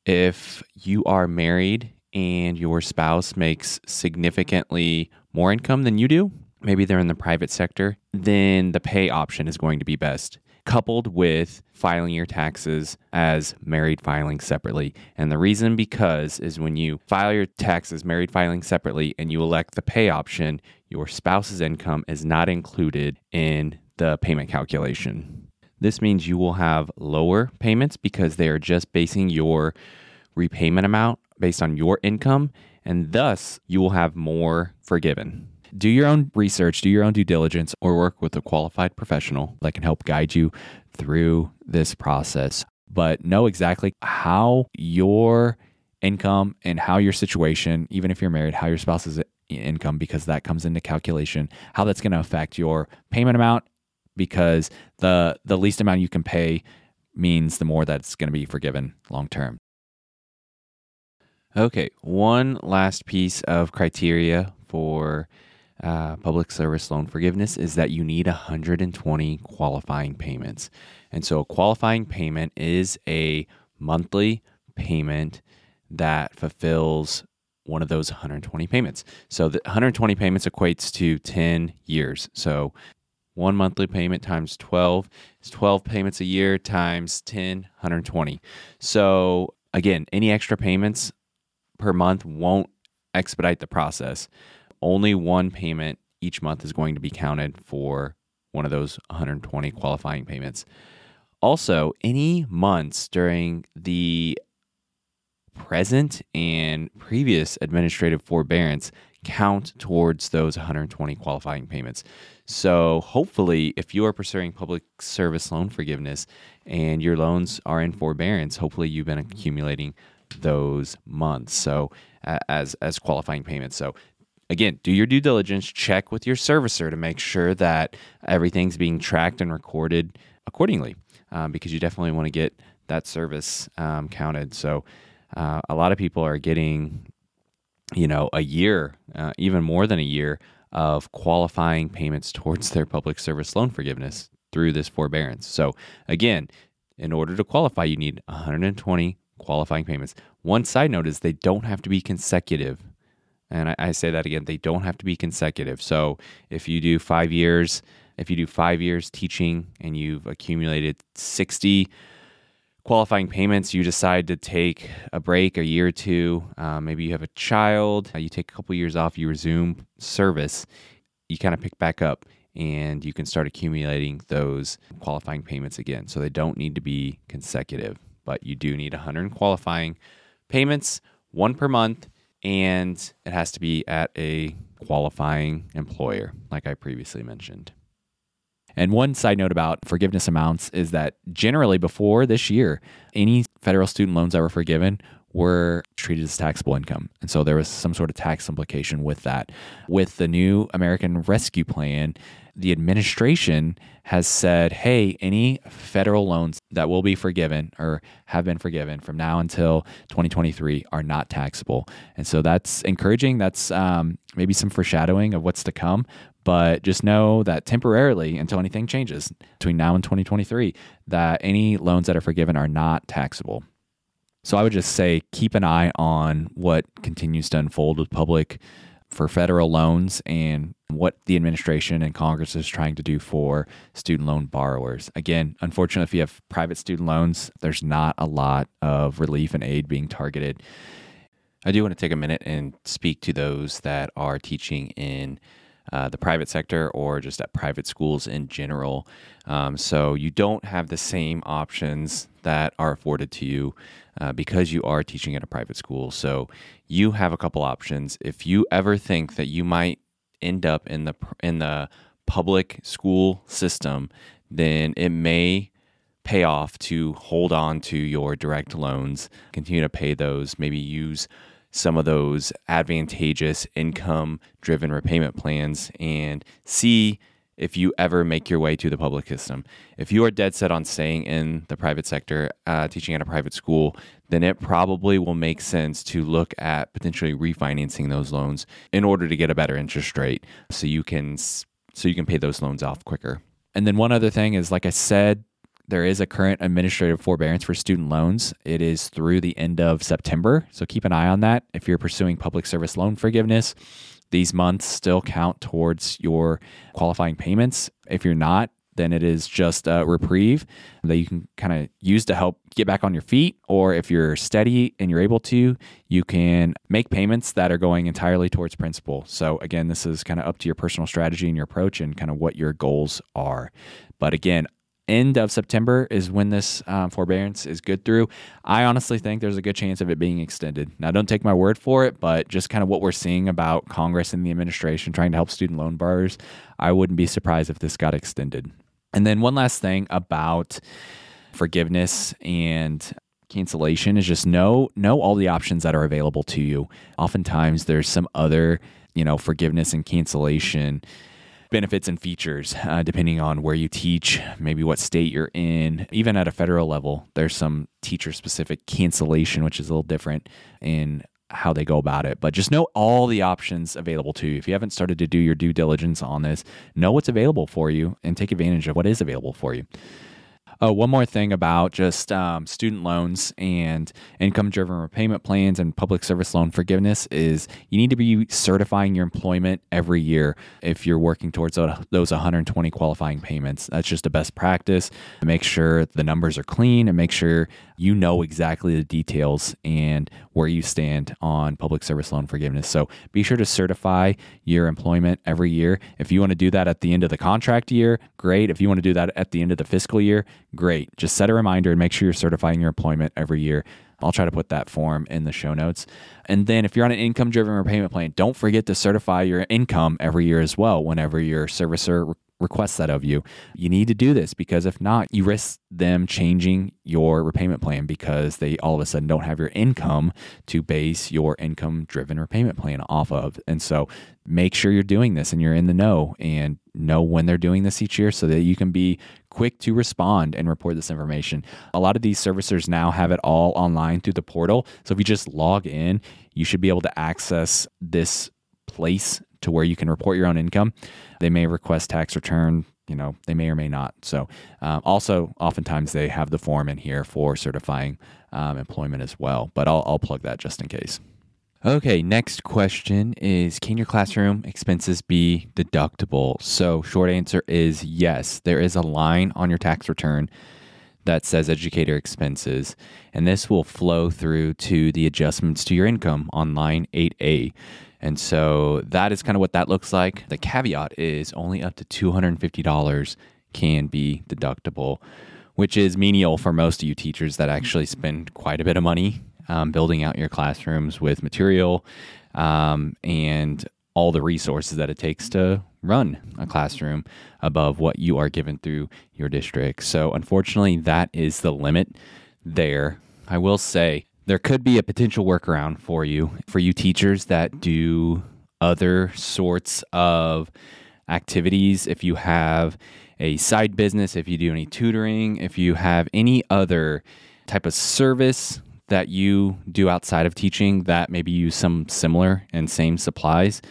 If you are married and your spouse makes significantly more income than you do, maybe they're in the private sector, then the pay option is going to be best coupled with filing your taxes as married filing separately. And the reason because is when you file your taxes married filing separately and you elect the pay option, your spouse's income is not included in the payment calculation. This means you will have lower payments because they are just basing your repayment amount based on your income, and thus you will have more forgiven do your own research, do your own due diligence, or work with a qualified professional that can help guide you through this process. But know exactly how your income and how your situation, even if you're married, how your spouse's income, because that comes into calculation, how that's going to affect your payment amount, because the the least amount you can pay means the more that's going to be forgiven long term. Okay, one last piece of criteria for uh, public service loan forgiveness is that you need 120 qualifying payments. And so a qualifying payment is a monthly payment that fulfills one of those 120 payments. So the 120 payments equates to 10 years. So one monthly payment times 12 is 12 payments a year times 10, 120. So again, any extra payments per month won't expedite the process only one payment each month is going to be counted for one of those 120 qualifying payments. Also, any months during the present and previous administrative forbearance count towards those 120 qualifying payments. So, hopefully, if you are pursuing public service loan forgiveness and your loans are in forbearance, hopefully you've been accumulating those months. So, as as qualifying payments. So, again, do your due diligence, check with your servicer to make sure that everything's being tracked and recorded accordingly, um, because you definitely want to get that service um, counted. So, uh, a lot of people are getting, you know, a year, uh, even more than a year of qualifying payments towards their public service loan forgiveness through this forbearance. So, again, in order to qualify, you need 120 qualifying payments. One side note is they don't have to be consecutive. And I, I, say that again, they don't have to be consecutive. So if you do five years, if you do five years teaching and you've accumulated 60 qualifying payments, you decide to take a break a year or two, uh, maybe you have a child, uh, you take a couple years off, you resume service, you kind of pick back up and you can start accumulating those qualifying payments again. So they don't need to be consecutive, but you do need 100 qualifying payments, one per month, and it has to be at a qualifying employer, like I previously mentioned. And one side note about forgiveness amounts is that generally before this year, any federal student loans that were forgiven were treated as taxable income. And so there was some sort of tax implication with that. With the new American Rescue Plan, the administration has said, hey, any federal loans that will be forgiven or have been forgiven from now until 2023 are not taxable. And so that's encouraging. That's um, maybe some foreshadowing of what's to come. But just know that temporarily, until anything changes between now and 2023, that any loans that are forgiven are not taxable. So I would just say keep an eye on what continues to unfold with public for federal loans and what the administration and Congress is trying to do for student loan borrowers. Again, unfortunately, if you have private student loans, there's not a lot of relief and aid being targeted. I do want to take a minute and speak to those that are teaching in uh, the private sector or just at private schools in general. Um, so you don't have the same options that are afforded to you uh, because you are teaching at a private school. So you have a couple options. If you ever think that you might end up in the in the public school system, then it may pay off to hold on to your direct loans, continue to pay those, maybe use some of those advantageous income driven repayment plans and see if you ever make your way to the public system. If you are dead set on staying in the private sector, uh, teaching at a private school, then it probably will make sense to look at potentially refinancing those loans in order to get a better interest rate, so you can so you can pay those loans off quicker. And then one other thing is, like I said, there is a current administrative forbearance for student loans. It is through the end of September. So keep an eye on that. If you're pursuing public service loan forgiveness, these months still count towards your qualifying payments. If you're not, then it is just a reprieve that you can kind of use to help get back on your feet. Or if you're steady and you're able to, you can make payments that are going entirely towards principal. So, again, this is kind of up to your personal strategy and your approach and kind of what your goals are. But again, end of September is when this um, forbearance is good through. I honestly think there's a good chance of it being extended. Now, don't take my word for it, but just kind of what we're seeing about Congress and the administration trying to help student loan borrowers, I wouldn't be surprised if this got extended. And then one last thing about forgiveness and cancellation is just know know all the options that are available to you. Oftentimes there's some other, you know, forgiveness and cancellation benefits and features uh, depending on where you teach, maybe what state you're in. Even at a federal level, there's some teacher specific cancellation, which is a little different in how they go about it. But just know all the options available to you. If you haven't started to do your due diligence on this, know what's available for you and take advantage of what is available for you. Oh, one more thing about just um, student loans and income driven repayment plans and public service loan forgiveness is you need to be certifying your employment every year if you're working towards those 120 qualifying payments. That's just a best practice. Make sure the numbers are clean and make sure you know exactly the details and where you stand on public service loan forgiveness. So be sure to certify your employment every year. If you want to do that at the end of the contract year, great. If you want to do that at the end of the fiscal year, great. Just set a reminder and make sure you're certifying your employment every year. I'll try to put that form in the show notes. And then if you're on an income driven repayment plan, don't forget to certify your income every year as well whenever your servicer requests that of you. You need to do this because if not, you risk them changing your repayment plan because they all of a sudden don't have your income to base your income driven repayment plan off of. And so make sure you're doing this and you're in the know and know when they're doing this each year so that you can be quick to respond and report this information. A lot of these servicers now have it all online through the portal. So if you just log in, you should be able to access this place to where you can report your own income. They may request tax return, you know, they may or may not. So, um, also, oftentimes they have the form in here for certifying um, employment as well, but I'll, I'll plug that just in case. Okay, next question is Can your classroom expenses be deductible? So, short answer is yes. There is a line on your tax return that says educator expenses, and this will flow through to the adjustments to your income on line 8A. And so that is kind of what that looks like. The caveat is only up to $250 can be deductible, which is menial for most of you teachers that actually spend quite a bit of money um, building out your classrooms with material um, and all the resources that it takes to run a classroom above what you are given through your district. So, unfortunately, that is the limit there. I will say there could be a potential workaround for you, for you teachers that do other sorts of activities. If you have a side business, if you do any tutoring, if you have any other type of service that you do outside of teaching that maybe use some similar and same supplies,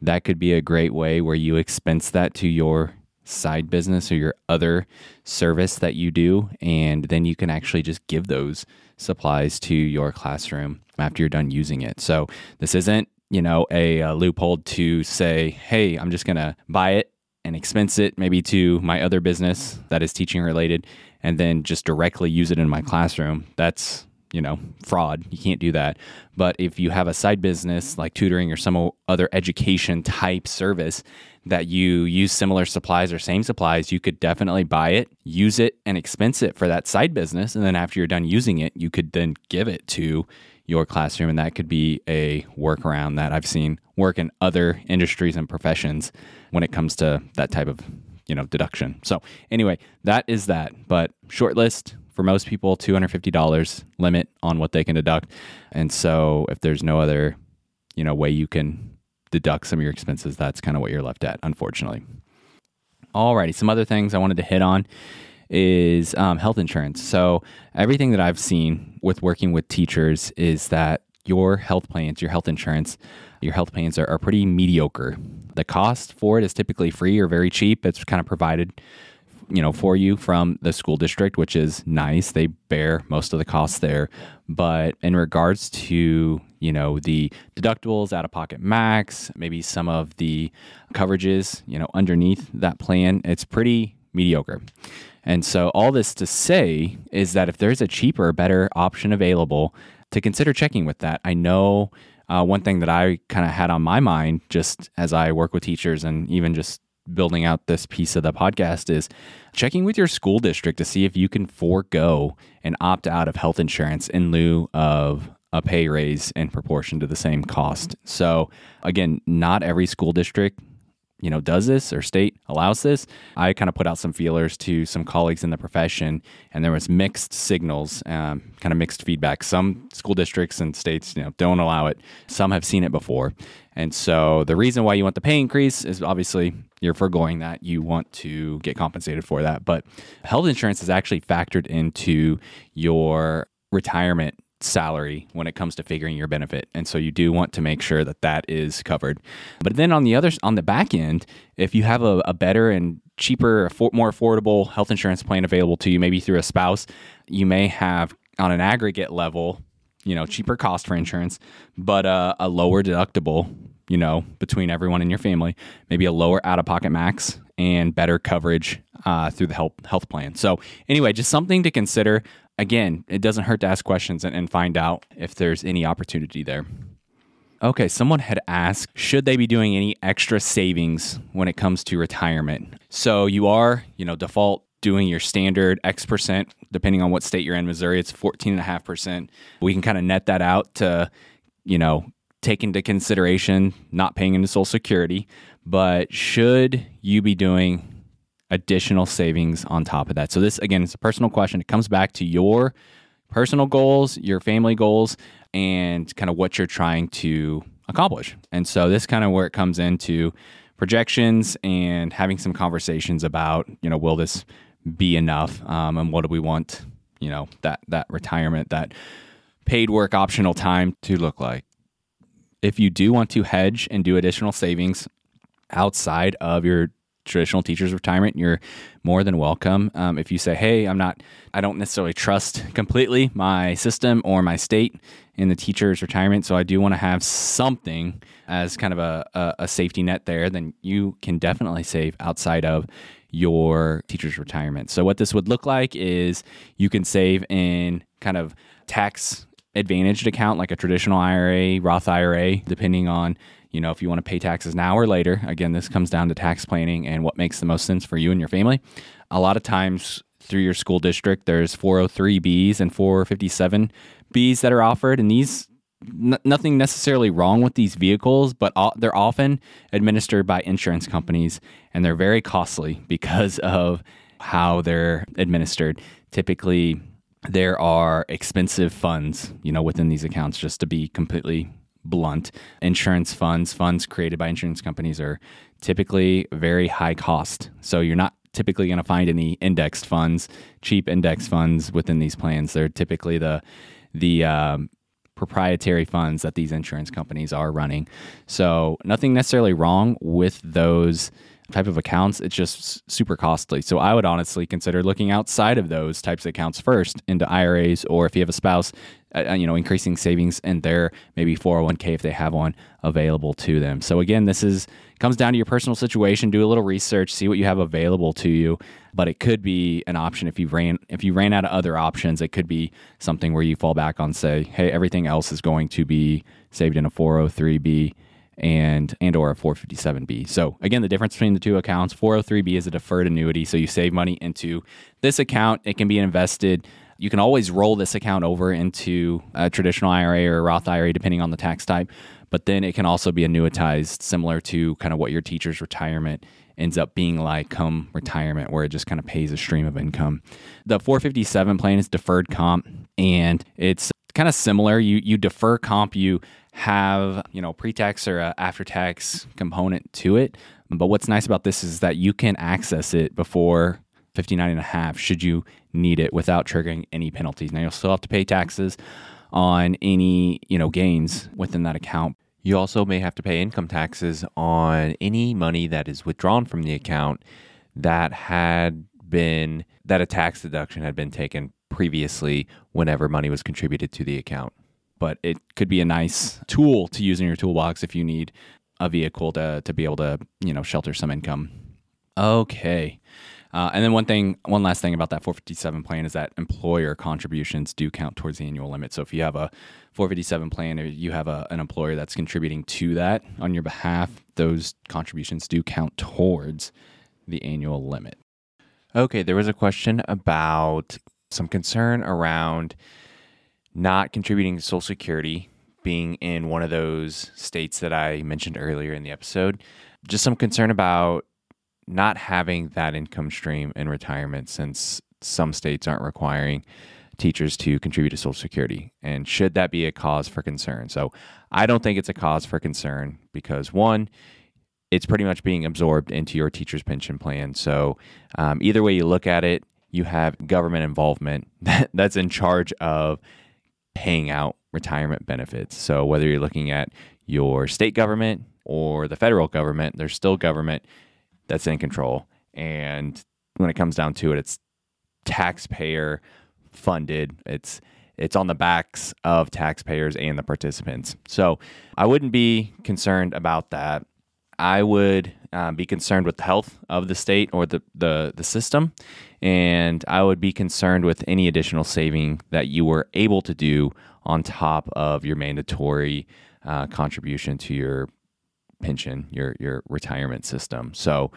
that could be a great way where you expense that to your side business or your other service that you do. And then you can actually just give those supplies to your classroom after you're done using it. So this isn't, you know, a, a loophole to say, hey, I'm just going to buy it and expense it maybe to my other business that is teaching related and then just directly use it in my classroom. That's you know, fraud. You can't do that. But if you have a side business like tutoring or some other education type service that you use similar supplies or same supplies, you could definitely buy it, use it, and expense it for that side business. And then after you're done using it, you could then give it to your classroom. And that could be a workaround that I've seen work in other industries and professions when it comes to that type of you know deduction. So anyway, that is that. But short list for most people, $250 limit on what they can deduct. And so if there's no other, you know, way you can deduct some of your expenses, that's kind of what you're left at, unfortunately. Alrighty, some other things I wanted to hit on is um, health insurance. So everything that I've seen with working with teachers is that your health plans, your health insurance, your health plans are, are pretty mediocre. The cost for it is typically free or very cheap. It's kind of provided you know for you from the school district which is nice. They bear most of the costs there. But in regards to you know the deductibles out of pocket max maybe some of the coverages you know underneath that plan it's pretty mediocre. And so all this to say is that if there's a cheaper better option available to consider checking with that i know uh, one thing that i kind of had on my mind just as i work with teachers and even just building out this piece of the podcast is checking with your school district to see if you can forego and opt out of health insurance in lieu of a pay raise in proportion to the same cost. So, again, not every school district you know does this or state allows this. I kind of put out some feelers to some colleagues in the profession and there was mixed signals um, kind of mixed feedback. Some school districts and states you know don't allow it. Some have seen it before and so the reason why you want the pay increase is obviously you're foregoing that. You want to get compensated for that. But health insurance is actually factored into your retirement
salary when it comes to figuring your benefit. And so you do want to make sure that that is covered. But then on the other on the back end if you have a, a better and cheaper more affordable health insurance plan available to you maybe through a spouse you may have on an aggregate level you know cheaper cost for insurance but uh, a lower deductible you know between everyone in your family maybe a lower out-of-pocket max and better coverage uh, through the health health plan so anyway just something to consider again, it doesn't hurt to ask questions and, and find out if there's any opportunity there. Okay, someone had asked, should they be doing any extra savings when it comes to retirement? So you are, you know, default doing your standard X percent, depending on what state you're in. Missouri, it's 14.5%. We can kind of net that out to, you know, take into consideration not paying into Social Security. But should you be doing additional savings on top of that. So this again, it's a personal question. It comes back to your personal goals, your family goals, and kind of what you're trying to accomplish. And so this kind of where it comes into projections and having some conversations about, you know, will this be enough, um, and what do we want, you know, that that retirement, that paid work optional time to look like. If you do want to hedge and do additional savings outside of your traditional teachers retirement, you're more than welcome. Um, if you say, "Hey, I'm not, I don't necessarily trust completely my system or my state in the teacher's retirement, so I do want to have something as kind of a, a, a safety net there," then you can definitely save outside of your teacher's retirement. So what this would look like is you can save in kind of tax advantaged account like a traditional IRA, Roth IRA, depending on you know, if you want to pay taxes now or later, again, this comes down to tax planning and what makes the most sense for you and your family. A lot of times through your school district, there's 403Bs and 457Bs that are offered, and these n- nothing necessarily wrong with these vehicles, but they're often administered by insurance companies, and they're very costly because of how they're administered. Typically, there are expensive funds, you know, within these accounts. Just to be completely blunt. Insurance funds, funds created by insurance companies are typically very high cost. So you're not typically going to find any indexed funds, cheap index funds within these plans. They're typically the the um, proprietary funds that these insurance companies are running. So nothing necessarily wrong with those type of accounts. It's just super costly. So I would honestly consider looking outside of those types of accounts first into IRAs, or if you have a spouse, uh, uh you know, increasing savings in their maybe 401k if they have one available to them. So again, this is comes down to your personal situation. Do a little research, see what you have available to you. But it could be an option if you ran if you ran out of other options. It could be something where you fall back on say, hey, everything else is going to be saved in a 403b and and or a 457b. So again, the difference between the two accounts, 403b is a deferred annuity, so you save money into this account, it can be invested you can always roll this account over into a traditional IRA or a Roth IRA depending on the tax type, but then it can also be annuitized similar to kind of what your teacher's retirement ends up being like come retirement where it just kind of pays a stream of income. The 457 plan is deferred comp and it's kind of similar. You you defer comp, you have you know pre-tax or uh, after-tax component to it. But what's nice about this is that you can access it before 59 and a half should you need it without triggering any penalties. Now you'll still have to pay taxes on any, you know, gains within that account.
You also may have to pay income taxes on any money that is withdrawn from the account that had been that a tax deduction had been taken previously whenever money was contributed to the account
but it could be a nice tool to use in your toolbox if you need a vehicle to, to be able to, you know, shelter some income. Okay. Uh, and then one thing, one last thing about that 457 plan is that employer contributions do count towards the annual limit. So if you have a 457 plan or you have a, an employer that's contributing to that on your behalf, those contributions do count towards the annual limit.
Okay, there was a question about some concern around not contributing to Social Security, being in one of those states that I mentioned earlier in the episode. Just some concern about not having that income stream in retirement since some states aren't requiring teachers to contribute to Social Security. And should that be a cause for concern? So I don't think it's a cause for concern because one, it's pretty much being absorbed into your teacher's pension plan. So um, either way you look at it, you have government involvement that's in charge of
paying out retirement benefits. So whether you're looking at your state government or the federal government, there's still government that's in control. And when it comes down to it, it's taxpayer funded. It's it's on the backs of taxpayers and the participants. So I wouldn't be concerned about that. I would um, be concerned with the health of the state or the, the, the system, and I would be concerned with any additional saving that you were able to do on top of your mandatory uh, contribution to your pension, your your retirement system. So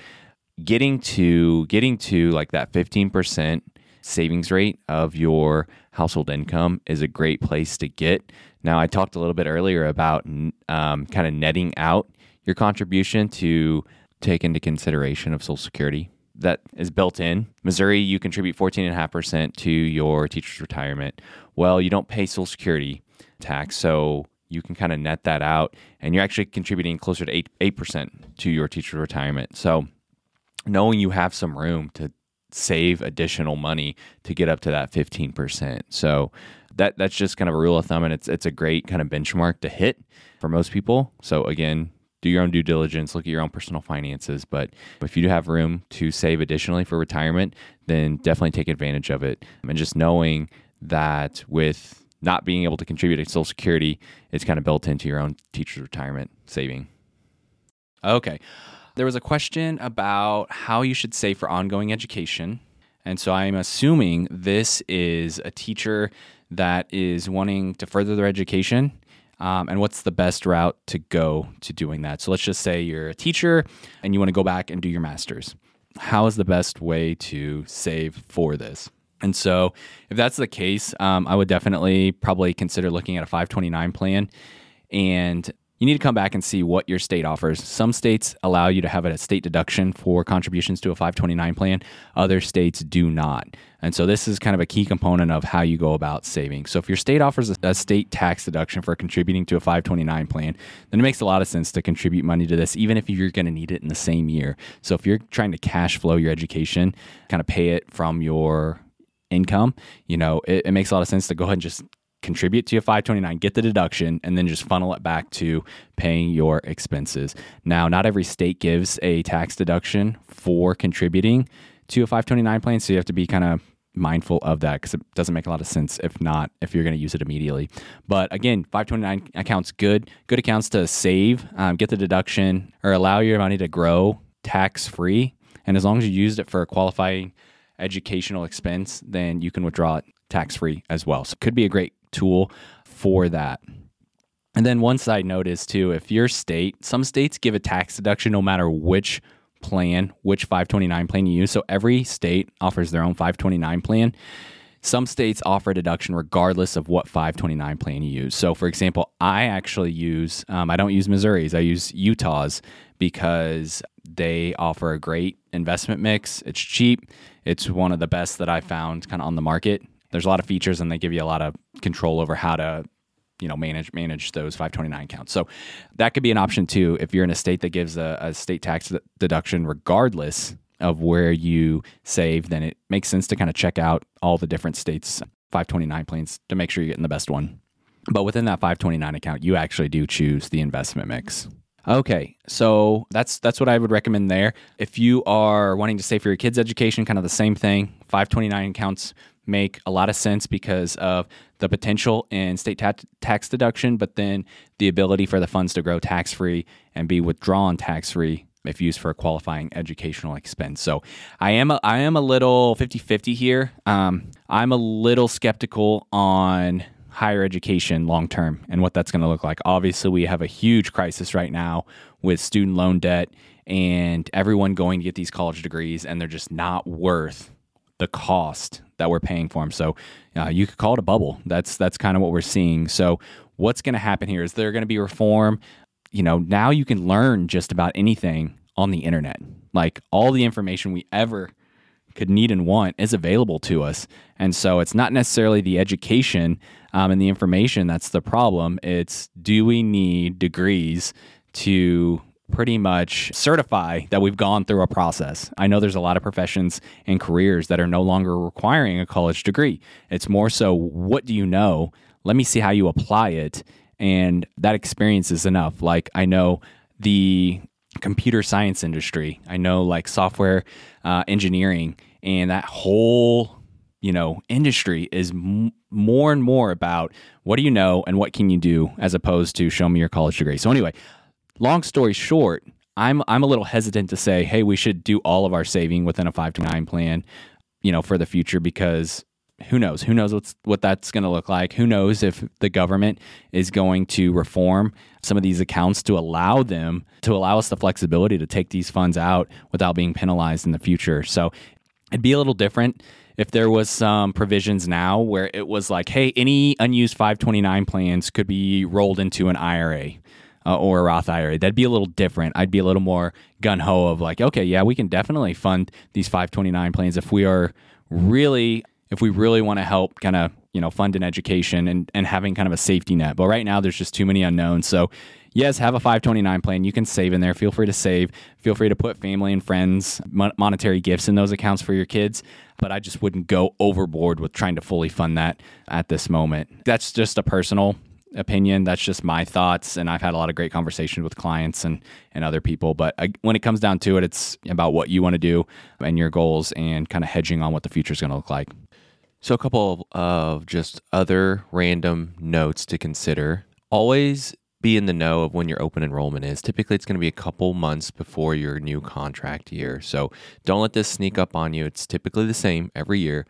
getting to getting to like that 15% savings rate of your household income is a great place to get. Now, I talked a little bit earlier about um, kind of netting out your contribution to take into consideration of Social Security that is built in. Missouri, you contribute 14.5% to your teacher's retirement. Well, you don't pay Social Security tax, so you can kind of net that out, and you're actually contributing closer to 8, 8% to your teacher's retirement. So, knowing you have some room to save additional money to get up to that 15%. So that that's just kind of a rule of thumb and it's it's a great kind of benchmark to hit for most people. So again, do your own due diligence, look at your own personal finances, but if you do have room to save additionally for retirement, then definitely take advantage of it. And just knowing that with not being able to contribute to Social Security, it's kind of built into your own teacher's retirement saving. Okay. There was a question about how you should save for ongoing education. And so I'm assuming this is a teacher that is wanting to further their education. Um, and what's the best route to go to doing that? So let's just say you're a teacher and you want to go back and do your master's. How is the best way to save for this? And so, if that's the case, um, I would definitely probably consider looking at a 529 plan. And you need to come back and see what your state offers. Some states allow you to have a state deduction for contributions to a 529 plan, other states do not. And so this is kind of a key component of how you go about saving. So if your state offers a, state tax deduction for contributing to a 529 plan, then it makes a lot of sense to contribute money to this, even if you're going to need it in the same year. So if you're trying to cash flow your education, kind of pay it from your income, you know, it, it makes a lot of sense to go ahead and just contribute to your 529, get the deduction, and then just funnel it back to paying your expenses. Now, not every state gives a tax deduction for contributing to a 529 plan, so you have to be kind of mindful of that because it doesn't make a lot of sense if not if you're going to use it immediately but again 529 accounts good good accounts to save um, get the deduction or allow your money to grow tax free and as long as you used it for a qualifying educational expense then you can withdraw it tax free as well so it could be a great tool for that. And then one side note is too, if your state, some states give a tax deduction no matter which plan, which 529 plan you use. So every state offers their own 529 plan. Some states offer a deduction regardless of what 529 plan you use. So, for example, I actually use, um, I don't use Missouri's, I use Utah's because they offer a great investment mix. It's cheap. It's one of the best that I found kind of on the market. There's a lot of features and they give you a lot of control over how to you know manage manage those 529 accounts so that could be an option too. If you're in a state that gives a, a state tax deduction regardless of where you save then it makes sense to kind of check out all the different states 529 plans to make sure you're getting the best one. But within that 529 account you actually do choose the investment mix Okay, so that's that's what I would recommend there. If you are wanting to save for your kids' education, kind of the same thing. 529 accounts make a lot of sense because of the potential in state ta- tax deduction, but then the ability for the funds to grow tax free and be withdrawn tax free if used for a qualifying educational expense. So I am a, I am a little 50-50 here. Um, I'm a little skeptical on higher education long term and what that's going to look like. Obviously, we have a huge crisis right now with student loan debt and everyone going to get these college degrees and they're just not worth the cost that we're paying for them. So uh, you could call it a bubble. That's that's kind of what we're seeing. So what's going to happen here is there going to be reform. You know, now you can learn just about anything on the internet. Like all the information we ever could need and want is available to us. And so it's not necessarily the education um, and the information that's the problem. It's do we need degrees to pretty much certify that we've gone through a process. I know there's a lot of professions and careers that are no longer requiring a college degree. It's more so what do you know? Let me see how you apply it. And that experience is enough. Like I know the computer science industry, I know like software uh, engineering, and that whole you know industry is more and more about what do you know and what can you do as opposed to show me your college degree. So anyway, long story short, I'm I'm a little hesitant to say, hey, we should do all of our saving within a 529 plan, you know, for the future because who knows? Who knows what's what that's going to look like? Who knows if the government is going to reform some of these accounts to allow them to allow us the flexibility to take these funds out without being penalized in the future. So it'd be a little different if there was some provisions now where it was like, hey, any unused 529 plans could be rolled into an IRA uh, or a Roth IRA. That'd be a little different. I'd be a little more gun ho of like, okay, yeah, we can definitely fund these 529 plans if we are really, if we really want to help kind of, you know, fund an education and, and having kind of a safety net. But right now, there's just too many unknowns. So, yes, have a 529 plan. You can save in there. Feel free to save. Feel free to put family and friends monetary gifts in those accounts for your kids. But I just wouldn't go overboard with trying to fully fund that at this moment. That's just a personal opinion. That's just my thoughts, and I've had a lot of great conversations with clients and and other people. But I, when it comes down to it, it's about what you want to do and your goals, and kind of hedging on what the future is going to look like.
So, a couple of just other random notes to consider. Always be in the know of when your open enrollment is. Typically, it's going to be a couple months before your new contract year. So, don't let this sneak up on you. It's typically the same every year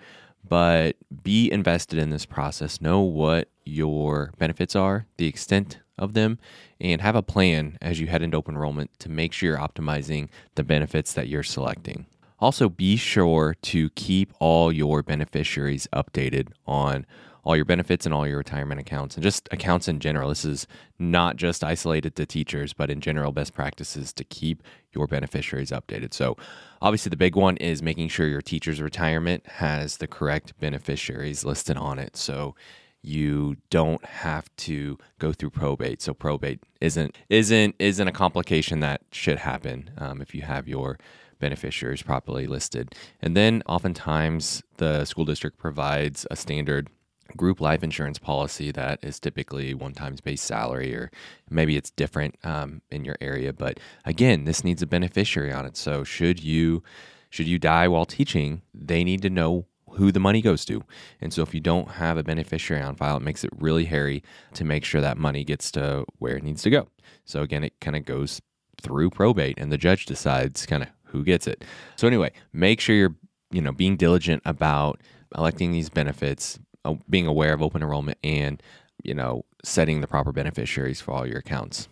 but be invested in this process. Know what your benefits are, the extent of them, and have a plan as you head into open enrollment to make sure you're optimizing the benefits that you're selecting. Also, be sure to keep all your beneficiaries updated on all your benefits and all your retirement accounts and just accounts in general. This is not just isolated to teachers, but in general, best practices to keep your beneficiaries updated. So, obviously, the big one is making sure your teacher's retirement has the correct beneficiaries listed on it. So, you don't have to go through probate. So probate isn't isn't isn't a complication that should happen um, if you have your beneficiaries properly listed. And then oftentimes the school district provides a standard group life insurance policy that is typically one times base salary or maybe it's different um, in your area but again this needs a beneficiary on it. So should you should you die while teaching they need to know who the money goes to. And so if you don't have a beneficiary on file it makes it really hairy to make sure that money gets to where it needs to go. So again it kind of goes through probate and the judge decides kind of who gets it. So anyway make sure you're you know being diligent about electing these benefits Uh, being aware of open enrollment and you know setting the proper beneficiaries for all your accounts.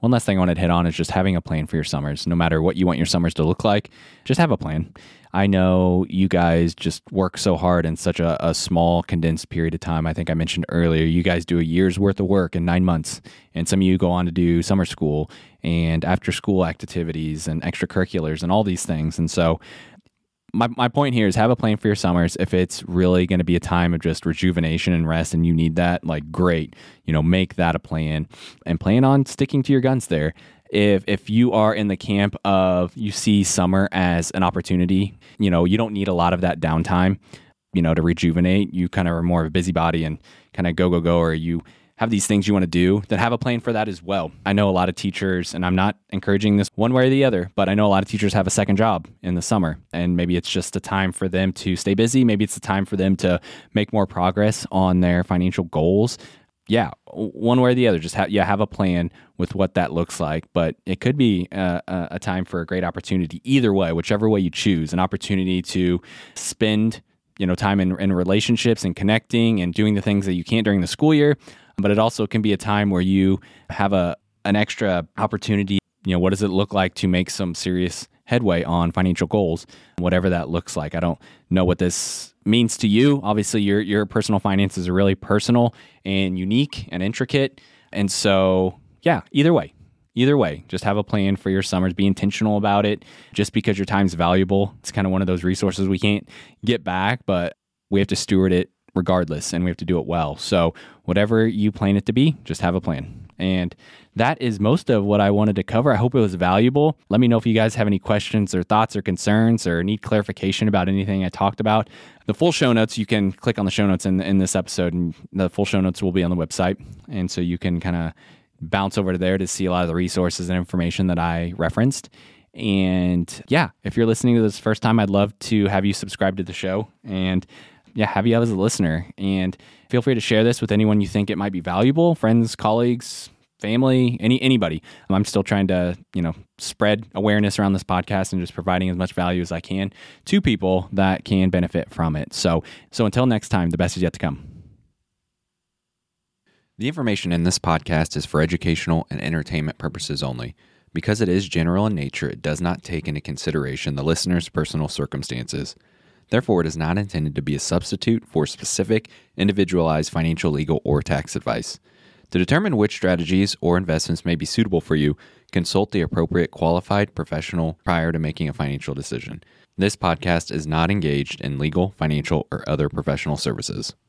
One last thing I wanted to hit on is just having a plan for your summers. No matter what you want your summers to look like, just have a plan. I know you guys just work so hard in such a, a, small, condensed period of time. I think I mentioned earlier, you guys do a year's worth of work in nine months. And some of you go on to do summer school and after school activities and extracurriculars and all these things. And so my, my point here is have a plan for your summers. If it's really going to be a time of just rejuvenation and rest and you need that, like great, you know, make that a plan and plan on sticking to your guns there. If if you are in the camp of you see summer as an opportunity, you know, you don't need a lot of that downtime, you know, to rejuvenate. You kind of are more of a busybody and kind of go go go or you have these things you want to do, then have a plan for that as well. I know a lot of teachers, and I'm not encouraging this one way or the other, but I know a lot of teachers have a second job in the summer, and maybe it's just a time for them to stay busy. Maybe it's a time for them to make more progress on their financial goals. Yeah, one way or the other, just have yeah have a plan with what that looks like. But it could be a, a time for a great opportunity either way, whichever way you choose, an opportunity to spend you know time in, in relationships and connecting and doing the things that you can't during the school year but it also can be a time where you have a an extra opportunity. You know, what does it look like to make some serious headway on financial goals, whatever that looks like. I don't know what this means to you. Obviously, your your personal finances are really personal and unique and intricate. And so, yeah, either way, either way, just have a plan for your summers. Be intentional about it. Just because your time's valuable, it's kind of one of those resources we can't get back, but we have to steward it regardless, and we have to do it well. So, whatever you plan it to be, just have a plan. And that is most of what I wanted to cover. I hope it was valuable. Let me know if you guys have any questions or thoughts or concerns or need clarification about anything I talked about. The full show notes, you can click on the show notes in, in this episode, and the full show notes will be on the website. And so you can kind of bounce over to there to see a lot of the resources and information that I referenced. And yeah, if you're listening to this first time, I'd love to have you subscribe to the show and yeah, have you as a listener. And feel free to share this with anyone you think it might be valuable, friends, colleagues, family, any anybody. I'm still trying to, you know, spread awareness around this podcast and just providing as much value as I can to people that can benefit from it. So, so until next time, the best is yet to come.
The information in this podcast is for educational and entertainment purposes only. Because it is general in nature, it does not take into consideration the listener's personal circumstances. Therefore, it is not intended to be a substitute for specific, individualized financial, legal, or tax advice. To determine which strategies or investments may be suitable for you, consult the appropriate qualified professional prior to making a financial decision. This podcast is not engaged in legal, financial, or other professional services.